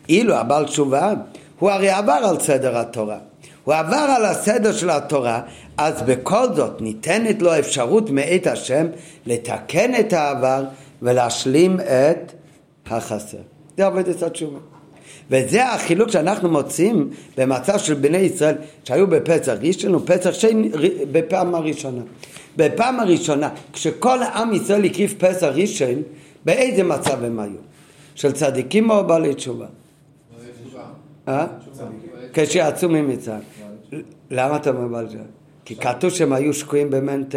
אילו הבעל תשובה, הוא הרי עבר על סדר התורה. הוא עבר על הסדר של התורה, אז בכל זאת ניתנת לו אפשרות מאת השם לתקן את העבר ולהשלים את החסר. זה עובד את התשובה. וזה החילוק שאנחנו מוצאים במצב של בני ישראל שהיו בפסח ראשון ופסח שני בפעם הראשונה. בפעם הראשונה, כשכל עם ישראל הקריב פסח ראשון, באיזה מצב הם היו? של צדיקים או בעלי תשובה? אה? כשיצאו ממצרים. למה אתה אומר בעלי תשובה? כי כתוב שהם היו שקועים באמת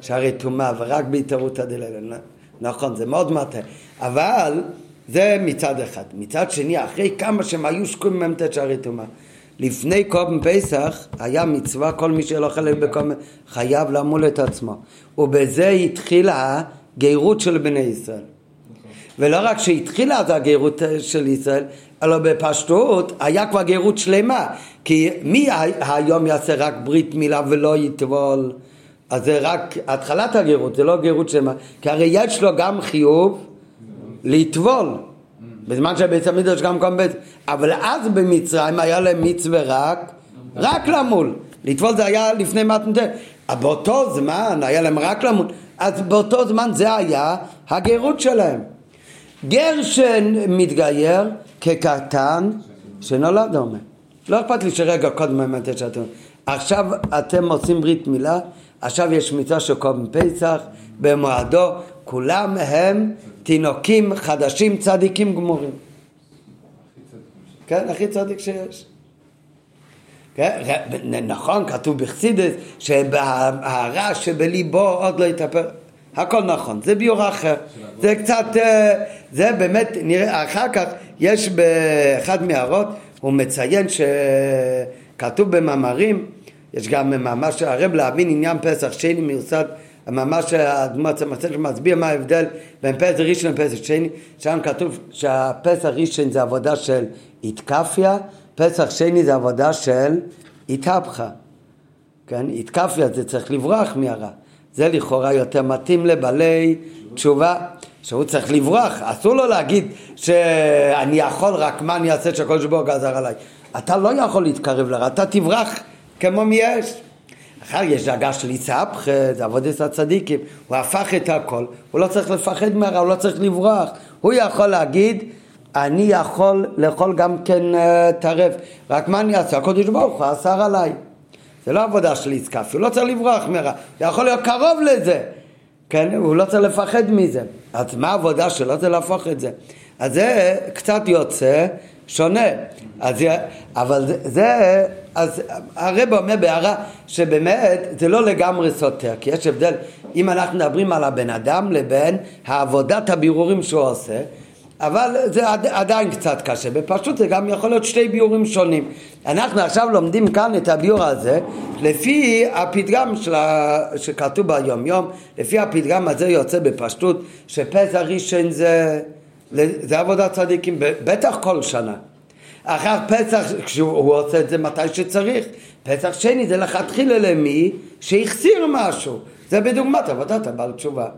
שערי טומאה ורק בהתערותא דלילה. נכון, זה מאוד מטה. אבל זה מצד אחד. מצד שני, אחרי כמה שהם היו שקועים במ"ט שערי טומאה. לפני קום פסח היה מצווה כל מי שלא חלק בקום חייב למול את עצמו ובזה התחילה הגרות של בני ישראל ולא רק שהתחילה אז הגרות של ישראל אלא בפשטות היה כבר גרות שלמה כי מי היום יעשה רק ברית מילה ולא יטבול אז זה רק התחלת הגרות זה לא גרות שלמה כי הרי יש לו גם חיוב לטבול. בזמן שבית המקדש גם קום בית אבל אז במצרים היה להם מצווה רק רק למול. לטבול זה היה לפני מתנתן באותו זמן היה להם רק למול. אז באותו זמן זה היה הגרות שלהם. גר שמתגייר כקטן שנולד אומר. לא אכפת לי שרגע קודם באמת יש אתם עכשיו אתם עושים ברית מילה עכשיו יש מצווה של קודם פסח במועדו כולם הם תינוקים חדשים צדיקים גמורים. כן, הכי צדיק שיש. כן, נכון, כתוב בחסידס שהרע שבליבו עוד לא יתאפר. הכל נכון, זה ביור אחר. זה קצת, אה, זה באמת, נראה, אחר כך יש באחד מהערות, הוא מציין שכתוב במאמרים, יש גם מאמר של הרב להבין עניין פסח שני מיוסד ממש הדמות המצב שמסביר מה ההבדל בין פסח ראשון לפסח שני, שם כתוב שהפסח ראשון זה עבודה של איתקפיה, פסח שני זה עבודה של איתהפכה, כן? איתקפיה זה צריך לברוח מהרע, זה לכאורה יותר מתאים לבעלי תשובה, שהוא צריך לברוח, אסור לו להגיד שאני יכול רק מה אני אעשה שהקדוש ברוך הוא גזר עליי, אתה לא יכול להתקרב לרע, אתה תברח כמו מי יש אחר יש דאגה של זה עבודת הצדיקים, הוא הפך את הכל, הוא לא צריך לפחד מהרע, הוא לא צריך לברוח, הוא יכול להגיד, אני יכול לאכול גם כן uh, טרף, רק מה אני אעשה? הקדוש ברוך הוא אסר עליי. זה לא עבודה של איסקפי, הוא לא צריך לברוח מהרע, זה יכול להיות קרוב לזה, כן? הוא לא צריך לפחד מזה. אז מה העבודה שלו? זה להפוך את זה. אז זה קצת יוצא שונה. אז, אבל זה, אז הרב אומר בהערה שבאמת זה לא לגמרי סותר, כי יש הבדל אם אנחנו מדברים על הבן אדם לבין העבודת הבירורים שהוא עושה, אבל זה עדיין קצת קשה, בפשוט זה גם יכול להיות שתי ביורים שונים. אנחנו עכשיו לומדים כאן את הביור הזה לפי הפתגם ה... שכתוב ביום יום, לפי הפתגם הזה יוצא בפשטות שפסח ראשון זה, זה עבודת צדיקים, בטח כל שנה. אחר פסח, כשהוא עושה את זה מתי שצריך. פסח שני זה לכתחילה למי שהחסיר משהו. זה בדוגמת עבודת הבעל תשובה.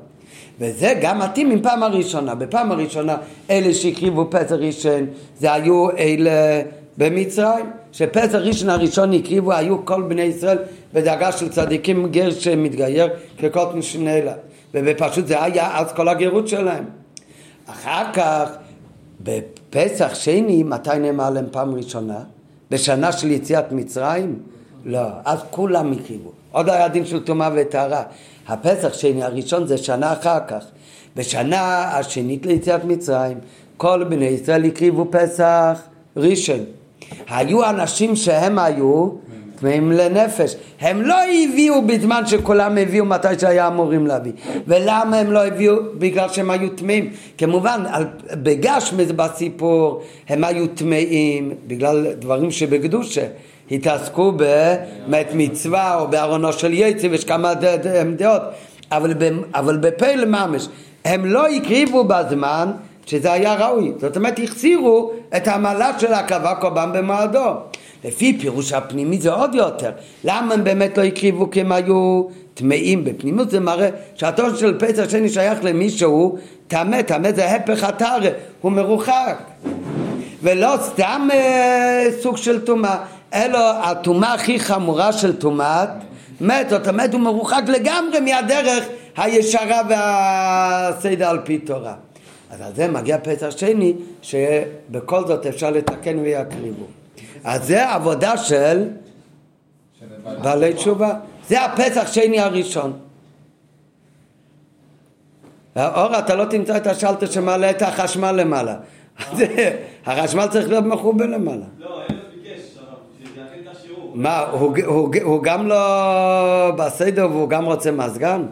וזה גם מתאים עם פעם הראשונה. בפעם הראשונה אלה שהקריבו פסח ראשון זה היו אלה במצרים. שפסח ראשון הראשון הקריבו היו כל בני ישראל בדאגה של צדיקים גר שמתגייר אלה. ופשוט זה היה אז כל הגירות שלהם. אחר כך בפסח שני, מתי נאמר להם פעם ראשונה? בשנה של יציאת מצרים? לא, אז כולם הקריבו. עוד היה דין של טומאה וטהרה. הפסח שני הראשון זה שנה אחר כך. בשנה השנית ליציאת מצרים, כל בני ישראל הקריבו פסח ראשון. היו אנשים שהם היו טמאים לנפש. הם לא הביאו בזמן שכולם הביאו מתי שהיה אמורים להביא. ולמה הם לא הביאו? בגלל שהם היו טמאים. כמובן, בגשמי בסיפור הם היו טמאים בגלל דברים שבקדושה. התעסקו במת מצווה או בארונו של יצי ויש כמה דעות אבל, אבל בפלא ממש הם לא הקריבו בזמן שזה היה ראוי זאת אומרת החסירו את המעלה של הקרבה קורבן במועדו לפי פירוש הפנימי זה עוד יותר. למה הם באמת לא הקריבו כי הם היו טמאים בפנימות? זה מראה שהתור של פסח שני שייך למישהו טמא, טמא זה הפך הטרה, הוא מרוחק. ולא סתם אה, סוג של טומאה, אלא הטומאה הכי חמורה של טומאת מת, זאת אומרת הוא מרוחק לגמרי מהדרך הישרה והסדר על פי תורה. אז על זה מגיע פסח שני, שבכל זאת אפשר לתקן ויקריבו. אז זה עבודה של בעלי תשובה. זה הפסח שני הראשון. אור, אתה לא תמצא את השלטר שמעלה את החשמל למעלה. החשמל צריך להיות מחובר למעלה. לא, אין ביקש, יכין את השיעור. מה, הוא, גם לא בסדר והוא גם רוצה מזגן?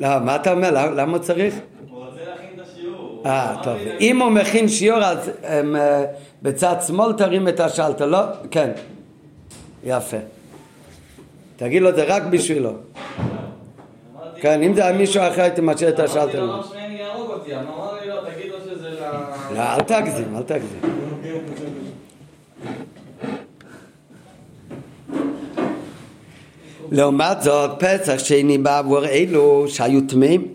לא, מה אתה אומר? למה צריך? הוא רוצה להכין את השיעור. אה, טוב. אם הוא מכין שיעור, אז אה, בצד שמאל תרים את השלטר, לא? כן. יפה. תגיד לו, זה רק בשבילו. כן, אם זה היה מישהו אחר, הייתי משאיר את השלטר. אמרתי לו, שמני יהרוג אותי, אמר לי, לא, תגיד לו שזה ל... לא, אל תגזים, אל תגזים. לעומת זאת, פסח שני בעבור אלו שהיו טמאים,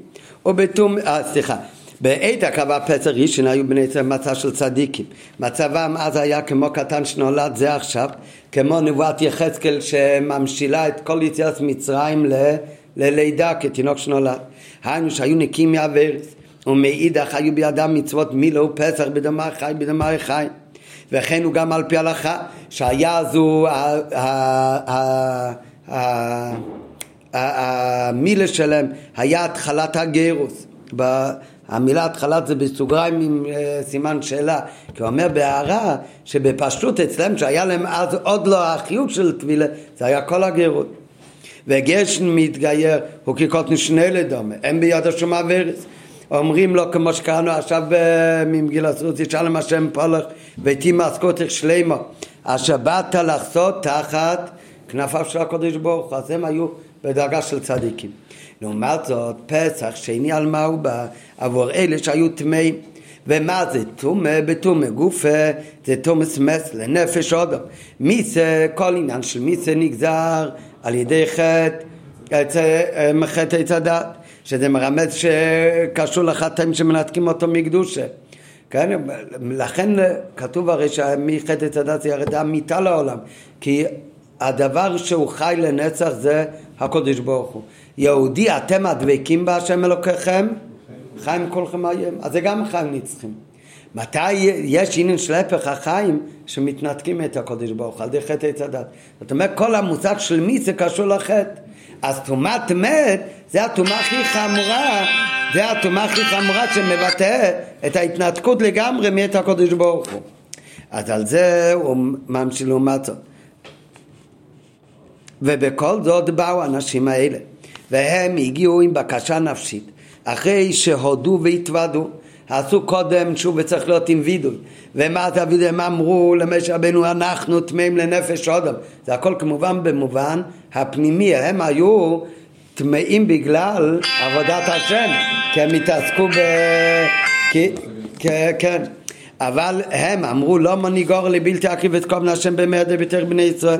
ובתום, אה, סליחה, בעת הקרבה פסח ראשון היו בני ישראל מצב של צדיקים. מצבם אז היה כמו קטן שנולד זה עכשיו, כמו נבואת יחזקאל שממשילה את כל יציאת מצרים ל... ללידה כתינוק שנולד. היינו שהיו נקיים מהווירס, ומאידך היו בידם מצוות מילו פסח בדמה חי בדמה חי. וכן הוא גם על פי הלכה, שהיה זו המילה שלהם היה התחלת הגרוס. המילה התחלת זה בסוגריים עם אה, סימן שאלה, כי הוא אומר בהערה שבפשטות אצלם שהיה להם אז עוד לא החיוב של טבילה, זה היה כל הגרות. וגשן מתגייר הוא כקוטן שני לדומה, הם ביד השום אבירס. אומרים לו כמו שקראנו עכשיו ממגילת רות ישלם השם פולך ותימא סקוטך שלימה אשר באת לחסות תחת כנפיו של הקודש ברוך הוא אז הם היו בדרגה של צדיקים. לעומת זאת פסח שני על מה הוא בא? עבור אלה שהיו טמאים ומה זה? טומא בטומא גופה זה תומס מס לנפש אודו מיסה כל עניין של מיסה נגזר על ידי חטא חטא עץ הדת שזה מרמז שקשור לחטאים שמנתקים אותו מקדושה. כן? לכן כתוב הרי שמחטא עץ הדת זה ירדה מיתה לעולם כי הדבר שהוא חי לנצח זה הקודש ברוך הוא. יהודי אתם הדבקים בהשם אלוקיכם? חיים כולכם היום אז זה גם חיים נצחים. מתי יש עניין של הפך החיים שמתנתקים את הקודש ברוך הוא? על ידי חטא עץ הדת. זאת אומרת כל המושג של מי זה קשור לחטא? אז טומאת מת זה הטומאה הכי חמורה זה הטומאה הכי חמורה שמבטא את ההתנתקות לגמרי מאת הקודש ברוך הוא. אז על זה הוא ממשיך לעומת זאת ובכל זאת באו האנשים האלה והם הגיעו עם בקשה נפשית. אחרי שהודו והתוודו עשו קודם שוב וצריך להיות עם וידוי. ומה דוד הם אמרו למשה רבנו אנחנו טמאים לנפש אודם. זה הכל כמובן במובן הפנימי. הם היו טמאים בגלל עבודת השם כי הם התעסקו ב... כי... כן. אבל הם אמרו לא מניגור לבלתי אקריב את קום השם במרד ביתר בני ישראל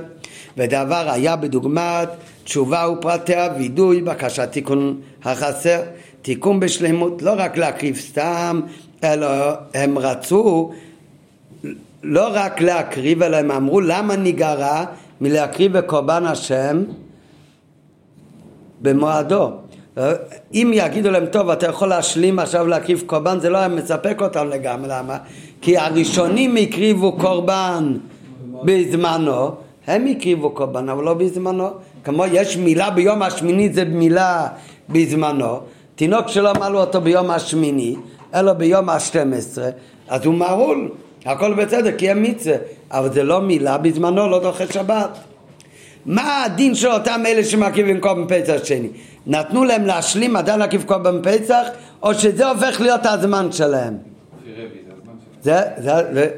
ודבר היה בדוגמת תשובה ופרטיה וידוי בקשת תיקון החסר תיקון בשלמות לא רק להקריב סתם אלא הם רצו לא רק להקריב אלא הם אמרו למה ניגרע מלהקריב בקורבן השם במועדו אם יגידו להם טוב אתה יכול להשלים עכשיו להקריב קורבן זה לא היה מספק אותם לגמרי למה? כי הראשונים הקריבו קורבן בזמנו הם הקריבו קורבן אבל לא בזמנו. כמו יש מילה ביום השמיני זה מילה בזמנו. תינוק שלא מלו אותו ביום השמיני אלא ביום השתים עשרה אז הוא מהול. הכל בסדר כי הם מצווה אבל זה לא מילה בזמנו לא דוחה שבת. מה הדין של אותם אלה שמקיבים קורבן פסח שני? נתנו להם להשלים עדיין להקיב קורבן פסח או שזה הופך להיות הזמן שלהם? זה, זה, זה,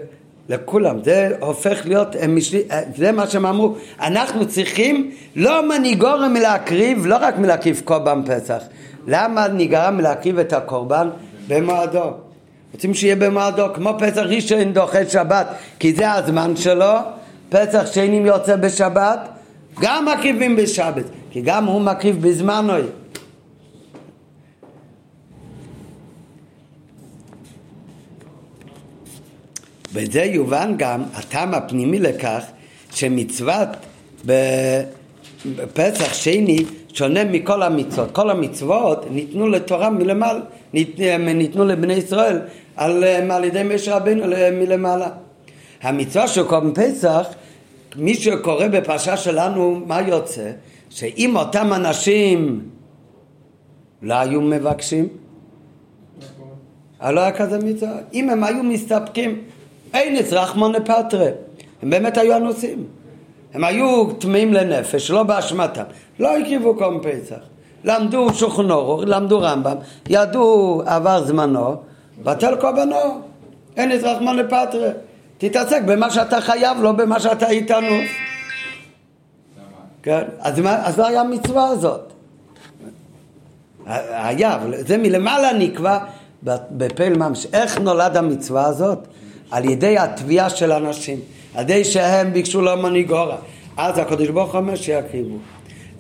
לכולם, זה הופך להיות, זה מה שהם אמרו, אנחנו צריכים לא מנהיגורם מלהקריב, לא רק מלהקריב קורבן פסח, למה נגרם מלהקריב את הקורבן במועדו? רוצים שיהיה במועדו, כמו פסח ראשון דוחה שבת, כי זה הזמן שלו, פסח שני יוצא בשבת, גם מקריבים בשבת, כי גם הוא מקריב בזמנו. וזה יובן גם הטעם הפנימי לכך שמצוות בפסח שני שונה מכל המצוות. כל המצוות ניתנו לתורה מלמעלה, ניתנו לבני ישראל על, על ידי משה רבינו מלמעלה. המצווה של קורבן פסח, מי שקורא בפרשה שלנו, מה יוצא? שאם אותם אנשים לא היו מבקשים, לא היה כזה מצווה. אם הם היו מסתפקים, אין אצרח מונה פטרה, הם באמת היו אנוסים. הם היו טמאים לנפש, לא באשמתם. לא הקריבו קום פסח. למדו שולחן אורוך, למדו רמב"ם, ידעו עבר זמנו, בטל קורבנו. אין את רחמן לפטרה. תתעסק במה שאתה חייב, לא במה שאתה איתנו. כן, אז מה, אז לא היה המצווה הזאת. היה, זה מלמעלה נקבע בפעיל ממש. איך נולד המצווה הזאת? על ידי התביעה של אנשים, על ידי שהם ביקשו לו מנהיגורה. אז הקדוש ברוך הוא אומר שיקריבו.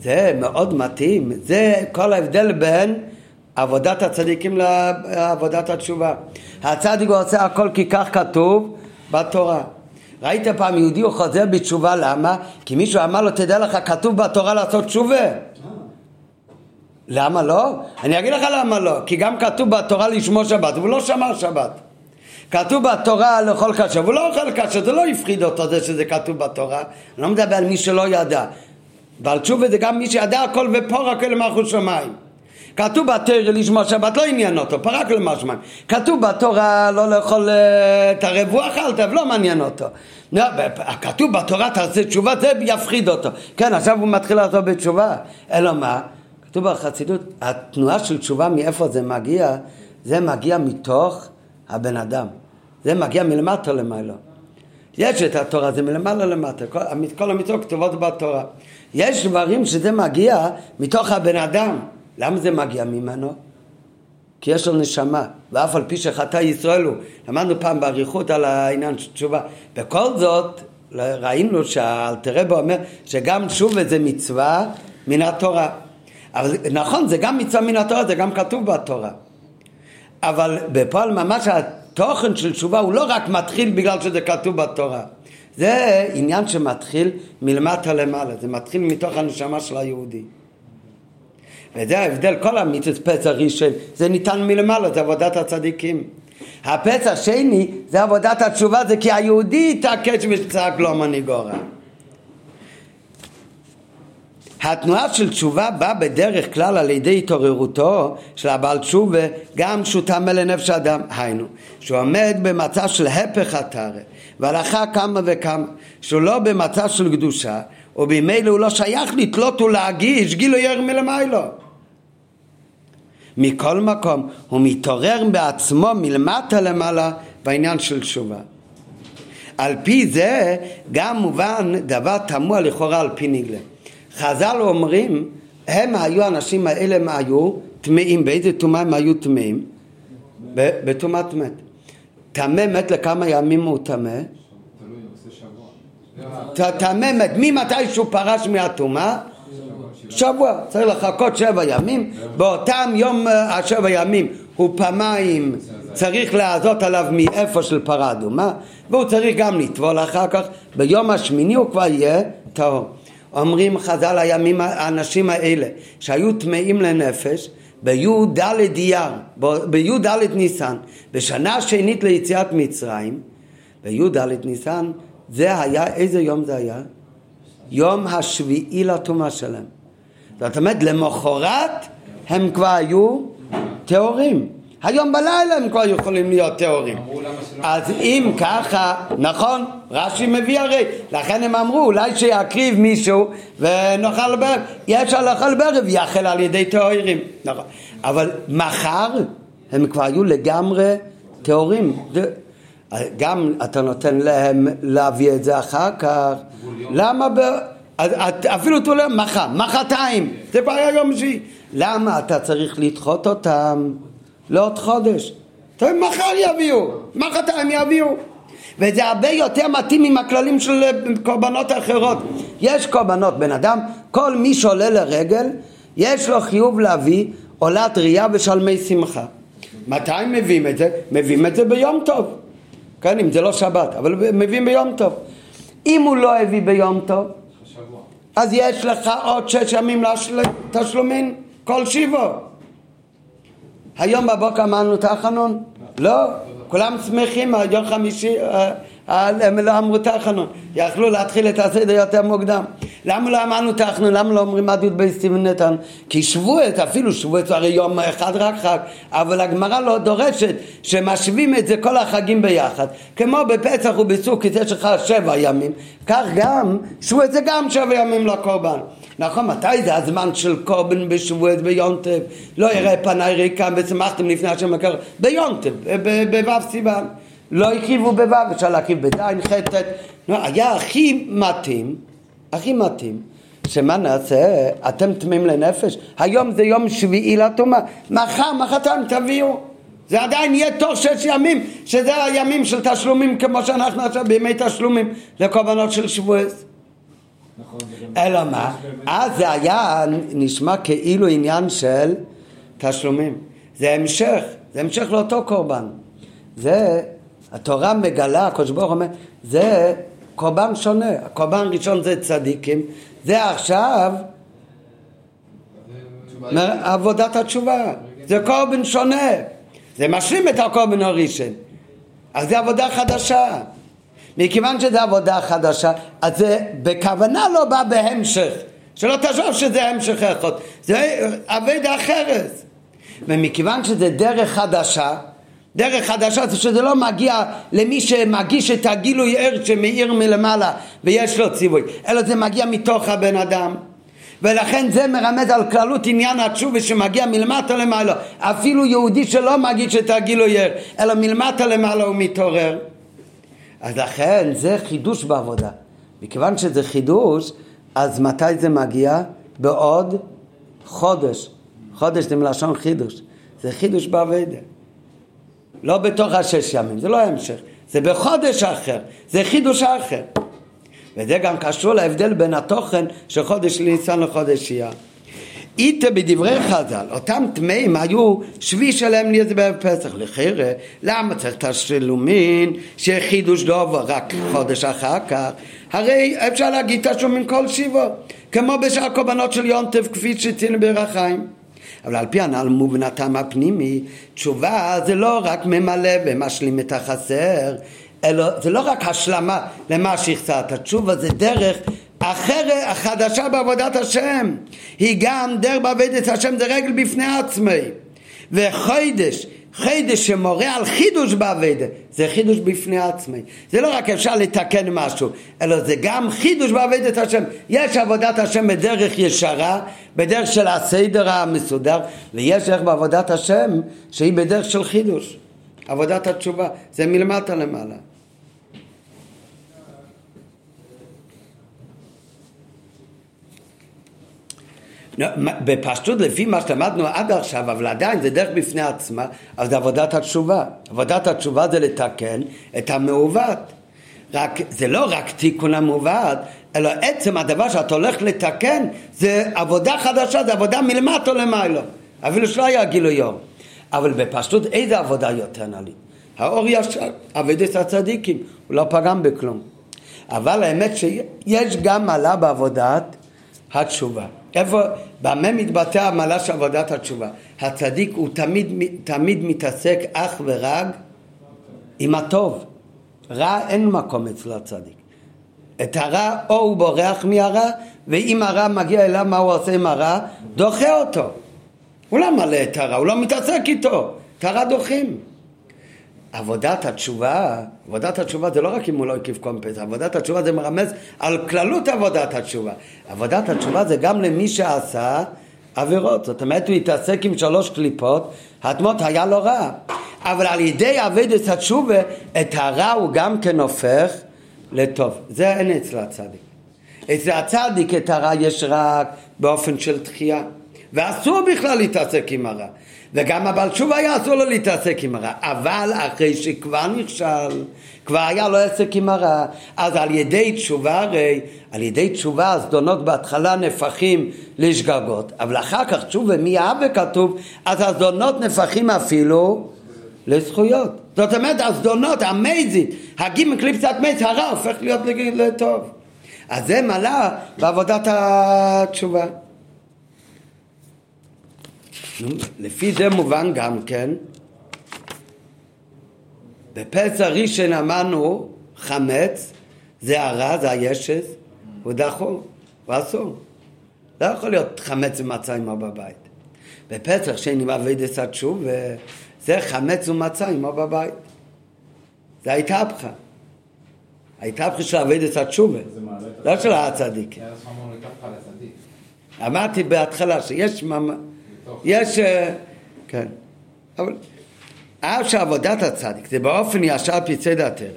זה מאוד מתאים, זה כל ההבדל בין עבודת הצדיקים לעבודת התשובה. הצדיק עושה הכל כי כך כתוב בתורה. ראית פעם יהודי הוא חוזר בתשובה, למה? כי מישהו אמר לו, תדע לך, כתוב בתורה לעשות תשובה. למה לא? אני אגיד לך למה לא. כי גם כתוב בתורה לשמור שבת, והוא לא שמר שבת. כתוב בתורה לאכול כשר, והוא לא אוכל כשר, זה לא הפחיד אותו זה שזה כתוב בתורה. אני לא מדבר על מי שלא ידע. בעל תשובה זה גם מי שידע הכל ופורק למלכות שמיים. כתוב בתורה לשמור שבת לא עניין אותו, פרק למלכות שמיים. כתוב בתורה לא לאכול אה, את הרבוע אכלת, ולא מעניין אותו. לא, כתוב בתורה תעשה תשובה, זה יפחיד אותו. כן, עכשיו הוא מתחיל לעשות בתשובה. אלא מה? כתוב בחסידות, התנועה של תשובה, מאיפה זה מגיע? זה מגיע מתוך הבן אדם. זה מגיע מלמטה למעלה. יש את התורה, זה מלמעלה למטה, כל, כל המצוות כתובות בתורה. יש דברים שזה מגיע מתוך הבן אדם. למה זה מגיע ממנו? כי יש לו נשמה, ואף על פי שחטא ישראל הוא. למדנו פעם באריכות על העניין של תשובה. בכל זאת, ראינו שהאלתרבו אומר שגם תשובה זה מצווה מן התורה. אבל נכון, זה גם מצווה מן התורה, זה גם כתוב בתורה. אבל בפועל ממש התוכן של תשובה הוא לא רק מתחיל בגלל שזה כתוב בתורה. זה עניין שמתחיל מלמטה למעלה, זה מתחיל מתוך הנשמה של היהודי. וזה ההבדל, כל המיתוס פצע ראשון, זה ניתן מלמעלה, זה עבודת הצדיקים. הפצע שני, זה עבודת התשובה, זה כי היהודי התעקש וצעק לו מנהיגורה. התנועה של תשובה באה בדרך כלל על ידי התעוררותו של הבעל תשובה גם שהוא טמא לנפש אדם, היינו, שהוא עומד במצב של הפך התרא והלכה כמה וכמה, שהוא לא במצב של קדושה ובמילא הוא לא שייך לתלות ולהגיש גילו ירא מלמיילו. מכל מקום הוא מתעורר בעצמו מלמטה למעלה בעניין של תשובה. על פי זה גם מובן דבר תמוה לכאורה על פי נגלה חז"ל אומרים, הם היו, האנשים האלה הם היו טמאים, באיזה טומאה הם היו טמאים? בטומאת מת. טמא מת לכמה ימים הוא טמא? טמא מת, ממתי שהוא פרש מהטומאה? שבוע, צריך לחכות שבע ימים, באותם יום אה, השבע ימים הוא פעמיים צריך לעזות עליו מאיפה של פרה אדומה והוא צריך גם לטבול אחר כך, ביום השמיני הוא כבר יהיה טהור. אומרים חז"ל הימים האנשים האלה שהיו טמאים לנפש בי"ד אייר, בי"ד ניסן, בשנה השנית ליציאת מצרים, בי"ד ניסן, זה היה, איזה יום זה היה? יום השביעי לטומאה שלהם. זאת אומרת, למחרת הם כבר היו טהורים. היום בלילה הם כבר יכולים להיות טהורים. אז אם ככה, נכון, רש"י מביא הרי, לכן הם אמרו אולי שיקריב מישהו ונאכל בערב, יש הלכה בערב, יאכל על ידי טהורים, נכון. אבל מחר הם כבר היו לגמרי טהורים. גם אתה נותן להם להביא את זה אחר כך, למה ב... אפילו תולה מחר, מחרתיים, זה כבר היה יום שני, למה אתה צריך לדחות אותם? לעוד חודש. מחר יביאו, מחרתיים יביאו. וזה הרבה יותר מתאים עם הכללים של קורבנות אחרות. יש קורבנות, בן אדם, כל מי שעולה לרגל, יש לו חיוב להביא עולת ראייה ושלמי שמחה. מתי מביאים את זה? מביאים את זה ביום טוב. כן, אם זה לא שבת, אבל מביאים ביום טוב. אם הוא לא הביא ביום טוב, אז יש לך עוד שש ימים לתשלומים כל שיבו. היום בבוקר אמרנו תחנון? לא, כולם שמחים, יום חמישי, אה, הם לא אמרו תחנון, יכלו להתחיל את הסדר יותר מוקדם. למה לא אמרנו תחנון? למה לא אומרים עדות בסטיבן נתן? כי שבועט, אפילו שבועט הרי יום אחד רק חג, אבל הגמרא לא דורשת שמשווים את זה כל החגים ביחד. כמו בפסח ובסוכית יש לך שבע ימים, כך גם שבועט זה גם שבע ימים לקורבן. נכון, מתי זה הזמן של קורבן בשבועט ביונטב? לא יראה פניי ריקם ושמחתם לפני השם הקרוב. ביונטב, בו' סיוון. לא הקריבו בו', אפשר להקריב בזין, ח', לא, היה הכי מתאים, הכי מתאים, שמה נעשה? אתם טמאים לנפש? היום זה יום שביעי לטומאה, מחר, מחרתיים תביאו. זה עדיין יהיה תוך שש ימים, שזה הימים של תשלומים כמו שאנחנו עכשיו בימי תשלומים לקורבנות של שבועס. אלא מה? אז זה היה נשמע כאילו עניין של תשלומים. זה המשך, זה המשך לאותו קורבן. זה התורה מגלה, הקדוש ברוך אומר, זה קורבן שונה, הקורבן ראשון זה צדיקים, זה עכשיו עבודת התשובה, זה קורבן שונה, זה משלים את הקורבן הראשון, אז זה עבודה חדשה. מכיוון שזה עבודה חדשה, אז זה בכוונה לא בא בהמשך, שלא תחשוב שזה המשך אחד, זה עבודה אחרת. ומכיוון שזה דרך חדשה, דרך חדשה זה שזה לא מגיע למי שמגיש את הגילוי ער שמאיר מלמעלה ויש לו ציווי, אלא זה מגיע מתוך הבן אדם. ולכן זה מרמז על כללות עניין התשובה שמגיע מלמטה למעלה. אפילו יהודי שלא מגיש את הגילוי ער, אלא מלמטה למעלה הוא מתעורר. אז לכן זה חידוש בעבודה. מכיוון שזה חידוש, אז מתי זה מגיע? בעוד חודש. חודש זה מלשון חידוש. זה חידוש בעבודה. לא בתוך השש ימים, זה לא המשך, זה בחודש אחר, זה חידוש אחר. וזה גם קשור להבדל בין התוכן של חודש ניסן לחודש אייר. איתה בדברי חז"ל, אותם טמאים היו שבי שלהם לי בערב פסח. לחרא, למה צריך תשלומין שחידוש דובר רק חודש אחר כך? הרי אפשר להגיד תשלומין כל שיבו, כמו בשאר קורבנות של יונטב כפי שציינו ברחיים. אבל על פי הנ"ל מובן הטעם הפנימי, תשובה זה לא רק ממלא ומשלים את החסר, אלא זה לא רק השלמה למה שהחסרת, התשובה זה דרך אחרת, החדשה בעבודת השם, היא גם דרך בעבודת השם זה רגל בפני עצמי, וחוידש חידש שמורה על חידוש באביידה, זה חידוש בפני עצמי. זה לא רק אפשר לתקן משהו, אלא זה גם חידוש באביידת השם. יש עבודת השם בדרך ישרה, בדרך של הסדר המסודר, ויש דרך בעבודת השם שהיא בדרך של חידוש. עבודת התשובה, זה מלמטה למעלה. בפשטות לפי מה שלמדנו עד עכשיו, אבל עדיין זה דרך בפני עצמה, אז זה עבודת התשובה. עבודת התשובה זה לתקן את המעוות. רק, זה לא רק תיקון המעוות, אלא עצם הדבר שאת הולך לתקן זה עבודה חדשה, זה עבודה מלמטה למעלה. אפילו שלא היה גילוי אור. אבל בפשטות איזה עבודה יותר נעלית? האור ישר, עבודת הצדיקים, הוא לא פגם בכלום. אבל האמת שיש גם מעלה בעבודת התשובה. איפה, במה מתבטא המעלה של עבודת התשובה? הצדיק הוא תמיד, תמיד מתעסק אך ורק עם הטוב. רע אין מקום אצל הצדיק. את הרע או הוא בורח מהרע, ואם הרע מגיע אליו, מה הוא עושה עם הרע? דוחה אותו. הוא לא מלא את הרע, הוא לא מתעסק איתו. את הרע דוחים. עבודת התשובה, עבודת התשובה זה לא רק אם הוא לא הקיף קומפס, עבודת התשובה זה מרמז על כללות עבודת התשובה. עבודת התשובה זה גם למי שעשה עבירות, זאת אומרת הוא התעסק עם שלוש קליפות, התמות היה לו רע, אבל על ידי עבודת התשובה את הרע הוא גם כן הופך לטוב, זה אין אצל הצדיק. אצל הצדיק את הרע יש רק באופן של תחייה, ואסור בכלל להתעסק עם הרע. וגם הבעל תשובה היה אסור לו להתעסק עם הרע, אבל אחרי שכבר נכשל, כבר היה לו עסק עם הרע, אז על ידי תשובה הרי, על ידי תשובה הזדונות בהתחלה נפחים לשגגות, אבל אחר כך תשובה מי אהבה כתוב, אז הזדונות נפחים אפילו לזכויות. זאת אומרת הזדונות, המייזית, הגימל קליפסת מייז, הרע הופך להיות לטוב. אז זה מעלה בעבודת התשובה. לפי זה מובן גם כן, בפסח ראשון אמרנו חמץ, זה הרע, זה הישס, הוא דחור, הוא אסור. לא יכול להיות חמץ ומצה עמו בבית. בפסח שני את שוב, זה חמץ ומצה עמו בבית. זה הייתה פחה. הייתה פחה של את התשובה, לא של הצדיק. אמרתי בהתחלה שיש ממש... יש... אה, כן. אבל אף שעבודת הצדיק זה באופן ישר פצעי דתרא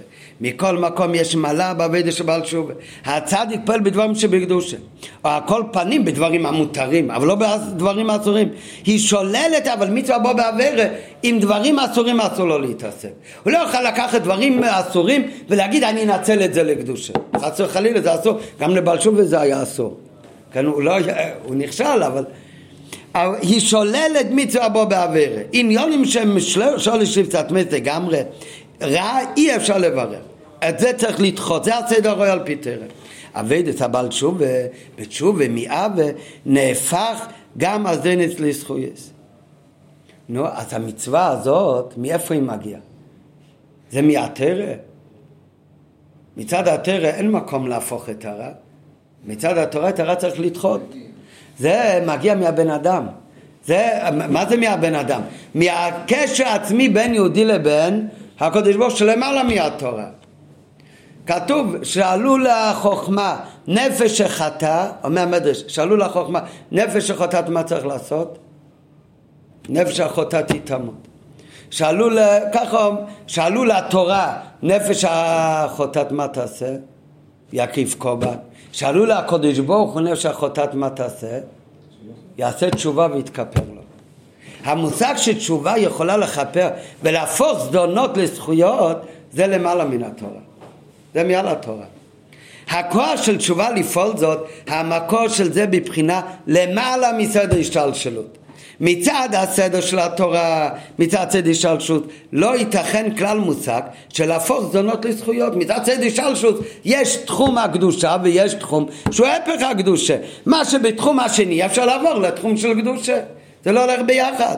מכל מקום יש מעלה בעבודה של בעל תשובה. הצדיק פועל בדברים שבקדושה. או הכל פנים בדברים המותרים, אבל לא בדברים אסורים. היא שוללת אבל מצווה בו בעבירה, עם דברים אסורים אסור לו להתעסק. הוא לא יכול לקחת דברים אסורים ולהגיד אני אנצל את זה לקדושה. חס וחלילה זה אסור, גם לבעל תשובה זה היה אסור. כן, הוא, לא, הוא נכשל אבל... היא שוללת מצווה בו בעבירה. עניונים שהם שולש לפצת לגמרי, רע אי אפשר לברר. את זה צריך לדחות, זה הסדר רואה על פי תרם. אבד הבעל תשובה, בתשובה מאבה, נהפך גם הזנס לזכויס. נו, אז המצווה הזאת, מאיפה היא מגיעה? זה מהתרא? מצד התרא אין מקום להפוך את הרע. מצד התורה את הרע צריך לדחות. זה מגיע מהבן אדם. זה, מה זה מהבן אדם? מהקשר עצמי בין יהודי לבין הקדוש ברוך הוא למעלה מהתורה. כתוב שאלו לחוכמה נפש שחטא, אומר המדרש, שאלו לחוכמה נפש שחוטאת מה צריך לעשות? נפש החוטאת היא תמות. שאלו, ככה שאלו לתורה נפש החוטאת מה תעשה? יקריב קורבן. שאלו לקדוש ברוך הוא נפש החוטאת מה תעשה? יעשה תשובה ויתכפר לו. המושג שתשובה יכולה לכפר ולהפוך זדונות לזכויות זה למעלה מן התורה. זה מעל התורה. הכוח של תשובה לפעול זאת, המקור של זה בבחינה למעלה מסדר השתלשלות. מצד הסדר של התורה, מצד סדר השתלשלות, לא ייתכן כלל מושג של להפוך זונות לזכויות. מצד סדר השתלשלות יש תחום הקדושה ויש תחום שהוא הפך הקדושה. מה שבתחום השני אפשר לעבור לתחום של קדושה. זה לא הולך ביחד.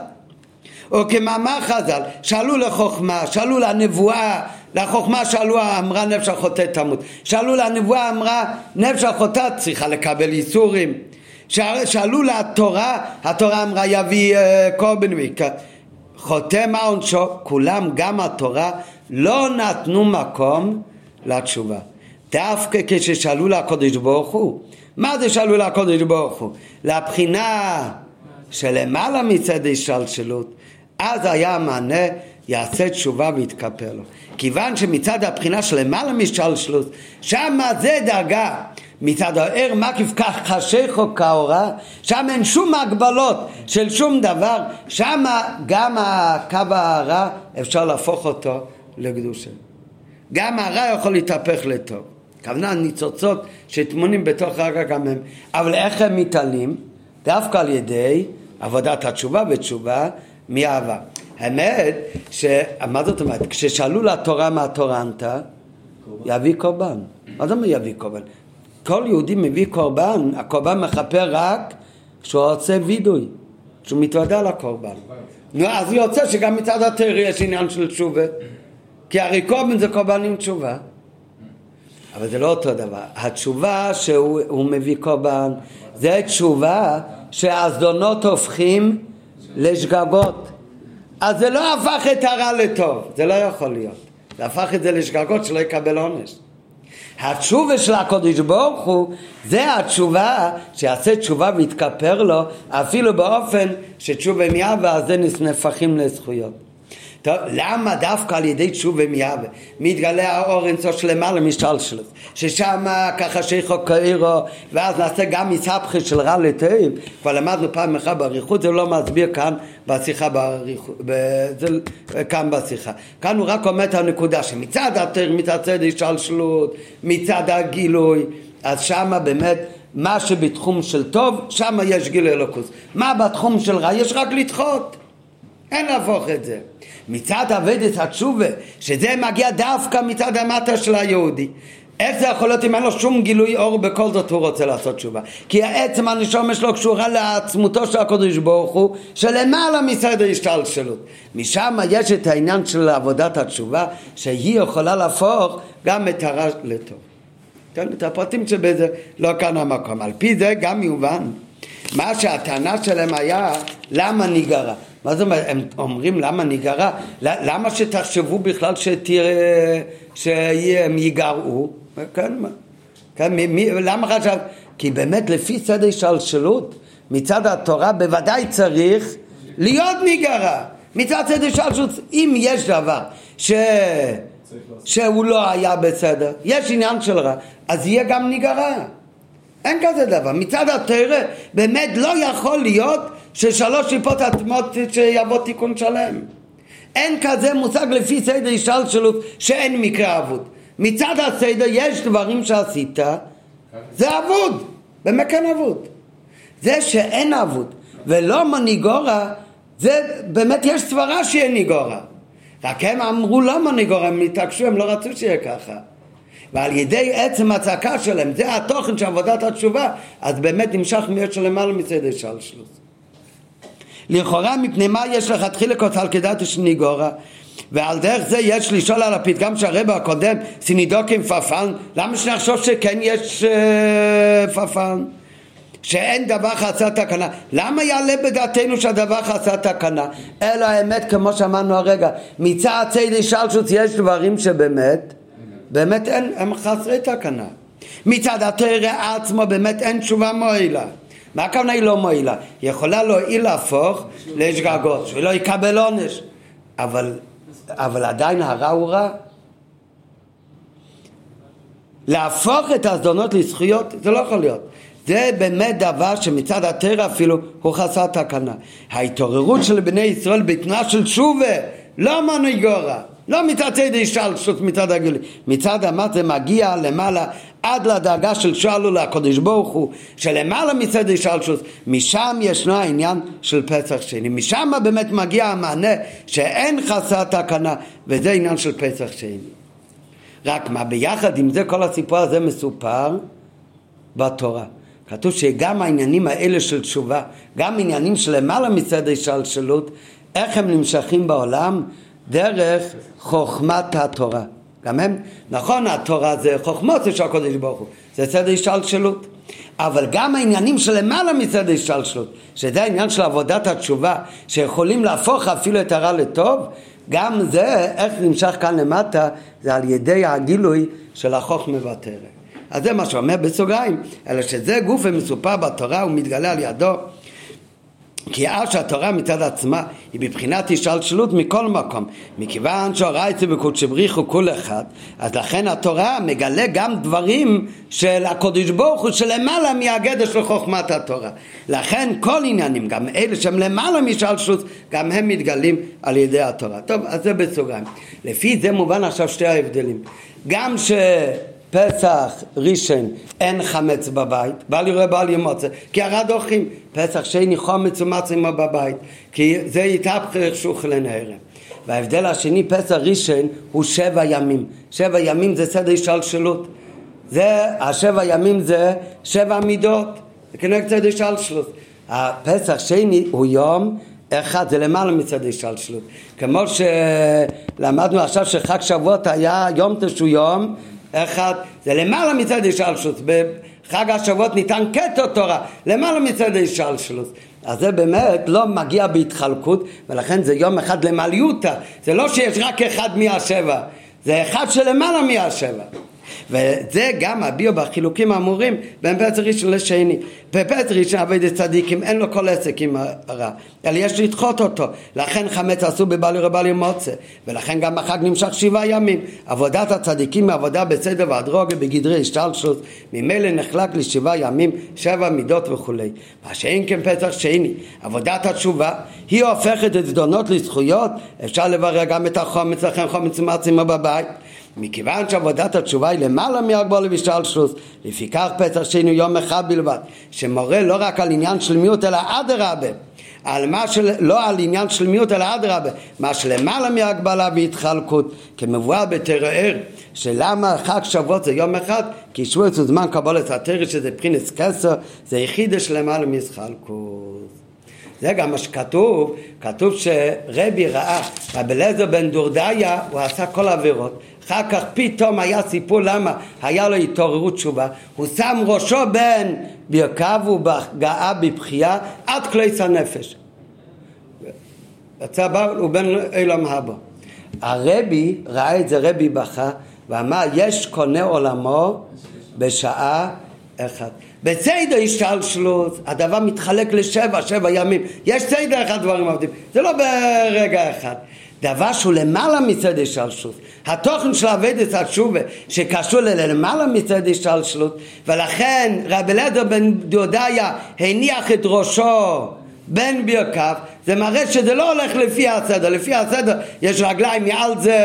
או כמאמר חז"ל, שאלו לחוכמה, שאלו לנבואה, לחוכמה שאלו, אמרה נפש החוטא תמות. שאלו לנבואה, אמרה נפש החוטא צריכה לקבל איסורים. שאלו לתורה, התורה אמרה יביא uh, קורבן ויקה. חוטא מה עונשו? כולם, גם התורה, לא נתנו מקום לתשובה. דווקא כששאלו לקודש ברוך הוא, מה זה שאלו לקודש ברוך הוא? לבחינה שלמעלה מצד השתלשלות, אז היה המענה יעשה תשובה ויתכפר לו. כיוון שמצד הבחינה שלמעלה משתלשלות, שמה זה דרגה מצד הער מקיף כך חשיכו כאורה, שם אין שום הגבלות של שום דבר, שם גם הקו הרע אפשר להפוך אותו לקדושה. גם הרע יכול להתהפך לטוב. כוונה ניצוצות שטמונים בתוך הרגע גם הם. אבל איך הם מתעלים? דווקא על ידי עבודת התשובה ותשובה מאהבה. האמת, ש... מה זאת אומרת? כששאלו לתורה מה התורה ענתה, יביא קורבן. מה זאת אומרת יביא קורבן? כל יהודי מביא קורבן, הקורבן מכפר רק כשהוא עושה וידוי, כשהוא מתוודע לקורבן. נו, אז יוצא שגם מצד התרא יש עניין של תשובה, כי הרי קורבן זה קורבן עם תשובה. אבל זה לא אותו דבר. התשובה שהוא מביא קורבן, זה תשובה שהזדונות הופכים לשגגות. אז זה לא הפך את הרע לטוב, זה לא יכול להיות. זה הפך את זה לשגגות שלא יקבל עונש. התשובה של הקודש ברוך הוא זה התשובה שיעשה תשובה ויתכפר לו אפילו באופן שתשובה מיהווה זה נפחים לזכויות טוב, למה דווקא על ידי תשובה מיהווה מתגלה האור אינסוף שלמעלה משלשלוס ששם ככה שייכו כאירו ואז נעשה גם מספחי של רע לטוב כבר למדנו פעם אחת באריכות זה לא מסביר כאן בשיחה באריכות כאן בשיחה. כאן הוא רק אומר את הנקודה שמצד התר מצד צד השתלשלות מצד הגילוי. אז שמה באמת מה שבתחום של טוב שמה יש גיל אלוקוס. מה בתחום של רע? יש רק לדחות אין להפוך את זה מצד אבדת התשובה, שזה מגיע דווקא מצד המטה של היהודי. איך זה יכול להיות אם אין לו שום גילוי אור בכל זאת הוא רוצה לעשות תשובה? כי עצם הנשום שלו קשורה לעצמותו של הקדוש ברוך הוא שלמעלה מסדר השתלשלות. משם יש את העניין של עבודת התשובה שהיא יכולה להפוך גם את הרע לטוב. כן, את הפרטים שבזה לא כאן המקום. על פי זה גם יובן מה שהטענה שלהם היה למה ניגרע. מה זאת אומרת? הם אומרים למה ניגרע? למה שתחשבו בכלל שתראה שהם ייגרעו? כן, כן מי, מי, למה חשב? כי באמת לפי סדר השתלשלות מצד התורה בוודאי צריך להיות ניגרע. מצד סדר השתלשלות, אם יש דבר ש... שהוא לא היה בסדר, יש עניין של רע, אז יהיה גם ניגרע. אין כזה דבר. מצד התרא באמת לא יכול להיות ששלוש שיפות אטמות שיבוא תיקון שלם. אין כזה מושג לפי סדר השתלשלות שאין מקרה אבוד. מצד הסדר יש דברים שעשית, זה אבוד, באמת כן אבוד. זה שאין אבוד ולא מניגורה, זה באמת יש סברה שיהיה ניגורה. רק הם אמרו לא מניגורה, הם התעקשו, הם לא רצו שיהיה ככה. ועל ידי עצם הצעקה שלהם, זה התוכן של עבודת התשובה, אז באמת נמשך להיות של למעלה מסדר שלשלוס. לכאורה מפני מה יש לך תחילה כותל כדעת שניגורה ועל דרך זה יש לשאול על הפתגם שהרבע הקודם סינידוקים פפן למה שנחשוב שכן יש uh, פפן שאין דבר חסר תקנה. למה יעלה בדעתנו שהדבר חסר תקנה? אלא האמת כמו שאמרנו הרגע מצד צדי שלשוץ יש דברים שבאמת באמת אין, הם חסרי תקנה. מצד התרא עצמו באמת אין תשובה מועילה מה הכוונה היא לא מועילה? היא יכולה להועיל להפוך לשגגות, ולא יקבל עונש אבל אבל עדיין הרע הוא רע. להפוך את הזדונות לזכויות זה לא יכול להיות. זה באמת דבר שמצד הטרע אפילו הוא חסר תקנה. ההתעוררות של בני ישראל בתנועה של תשובה, לא מנהיגורה. לא מצד צד השתלשלות מצד הגילי, מצד המת זה מגיע למעלה עד לדאגה של שאלו לקדוש ברוך הוא, שלמעלה מצד השתלשלות, משם ישנו העניין של פסח שני, משם באמת מגיע המענה שאין חסר תקנה, וזה עניין של פסח שני. רק מה, ביחד עם זה כל הסיפור הזה מסופר בתורה. כתוב שגם העניינים האלה של תשובה, גם עניינים שלמעלה מצד השתלשלות, איך הם נמשכים בעולם? דרך חוכמת התורה. גם הם, נכון התורה זה חוכמות של הקודש ברוך הוא, זה סדר השתלשלות. אבל גם העניינים שלמעלה מסדר השתלשלות, שזה העניין של עבודת התשובה, שיכולים להפוך אפילו את הרע לטוב, גם זה, איך נמשך כאן למטה, זה על ידי הגילוי של החוכמה והתרא. אז זה מה שאומר בסוגריים, אלא שזה גוף ומסופר בתורה ומתגלה על ידו כי אז שהתורה מצד עצמה היא בבחינת השתלשלות מכל מקום. מכיוון שהורייתו בקודשי בריחו כל אחד אז לכן התורה מגלה גם דברים של הקודש ברוך הוא שלמעלה מהגדר של חוכמת התורה. לכן כל עניינים גם אלה שהם למעלה משתלשלות גם הם מתגלים על ידי התורה. טוב אז זה בסוגריים. לפי זה מובן עכשיו שתי ההבדלים. גם ש... פסח ראשון אין חמץ בבית, בל יראה בל ימוצא, כי הרד דוחים. פסח שני חומץ עמו בבית, כי זה יתהפך שוך לנערם. וההבדל השני, פסח ראשון, הוא שבע ימים. שבע ימים זה סדר השתלשלות. זה, השבע ימים זה שבע מידות, זה כנגד סדר השתלשלות. הפסח שני הוא יום אחד, זה למעלה מצד השתלשלות. כמו שלמדנו עכשיו שחג שבועות היה יום תשו יום אחד, זה למעלה מצד השלשלות, בחג השבועות ניתן קטע תורה, למעלה מצד השלשלות. אז זה באמת לא מגיע בהתחלקות, ולכן זה יום אחד למעליותה, זה לא שיש רק אחד מהשבע, זה אחד שלמעלה מהשבע. וזה גם הביאו בחילוקים האמורים בין פסח ראשון לשני. בפסח ראשון עבד צדיקים אין לו כל עסק עם הרע, אלא יש לדחות אותו. לכן חמץ עשו בבעלי רבלי מוצא, ולכן גם החג נמשך שבעה ימים. עבודת הצדיקים מעבודה בסדר והדרוגה בגדרי השתלשלות, ממילא נחלק לשבעה ימים, שבע מידות וכולי. מה שאין כן פסח שני, עבודת התשובה, היא הופכת את זדונות לזכויות, אפשר לברר גם את החומץ, לכן חומץ מעצימו בבית. מכיוון שעבודת התשובה היא למעלה מהגבול והשתלשלות, לפיכך פסח שני יום אחד בלבד, שמורה לא רק על עניין של מיעוט אלא אדרבה, על מה של... לא על עניין של מיעוט אלא אדרבה, מה שלמעלה מהגבלה והתחלקות, כמבואר בתרער, שלמה חג שבועות זה יום אחד? כי שבועות זה זמן קבולת התרא שזה פרינס קסר, זה יחידה שלמעלה מהתחלקות. זה גם מה שכתוב, כתוב שרבי ראה, רבי אליעזר בן דורדיה, הוא עשה כל העבירות. אחר כך פתאום היה סיפור למה היה לו התעוררות תשובה, הוא שם ראשו בין ברכיו ובגאה בבכייה עד כליס הנפש. יצא בר הוא בן אילם הבא. הרבי ראה את זה, רבי בכה ואמר יש קונה עולמו בשעה אחת. בסדר השתלשלות, הדבר מתחלק לשבע, שבע ימים. יש סדר איך הדברים עובדים, זה לא ברגע אחד. דבר שהוא למעלה מצד השתלשלות. התוכן של אבדת התשובה שקשור ללמעלה מצד השתלשלות, ולכן רבי אליעזר בן דודיה הניח את ראשו בין ברכיו, זה מראה שזה לא הולך לפי הסדר, לפי הסדר יש רגליים מעל זה,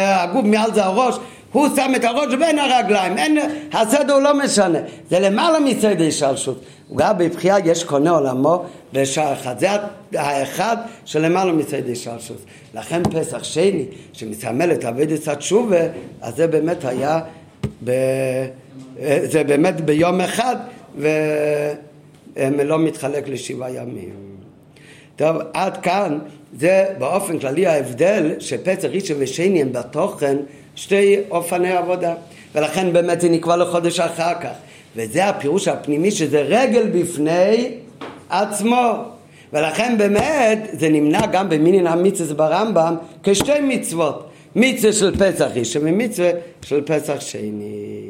הגוף מעל זה הראש, הוא שם את הראש בין הרגליים, אין, הסדר לא משנה, זה למעלה מסדר השתלשלות. הוא גר בבחייה יש קונה עולמו בשעה אחת, זה האחד שלמעלה מסדר השתלשלות. לכן פסח שני, שמסמל את אבדת התשובה, אז זה באמת היה, ב, זה באמת ביום אחד, ולא מתחלק לשבעה ימים. טוב, עד כאן זה באופן כללי ההבדל שפסח ראשון ושני הם בתוכן שתי אופני עבודה, ולכן באמת זה נקבע לחודש אחר כך. וזה הפירוש הפנימי שזה רגל בפני עצמו. ולכן באמת זה נמנע גם במינין המצווה ברמב"ם כשתי מצוות, מצווה של פסח ראשון ומצווה של פסח שני.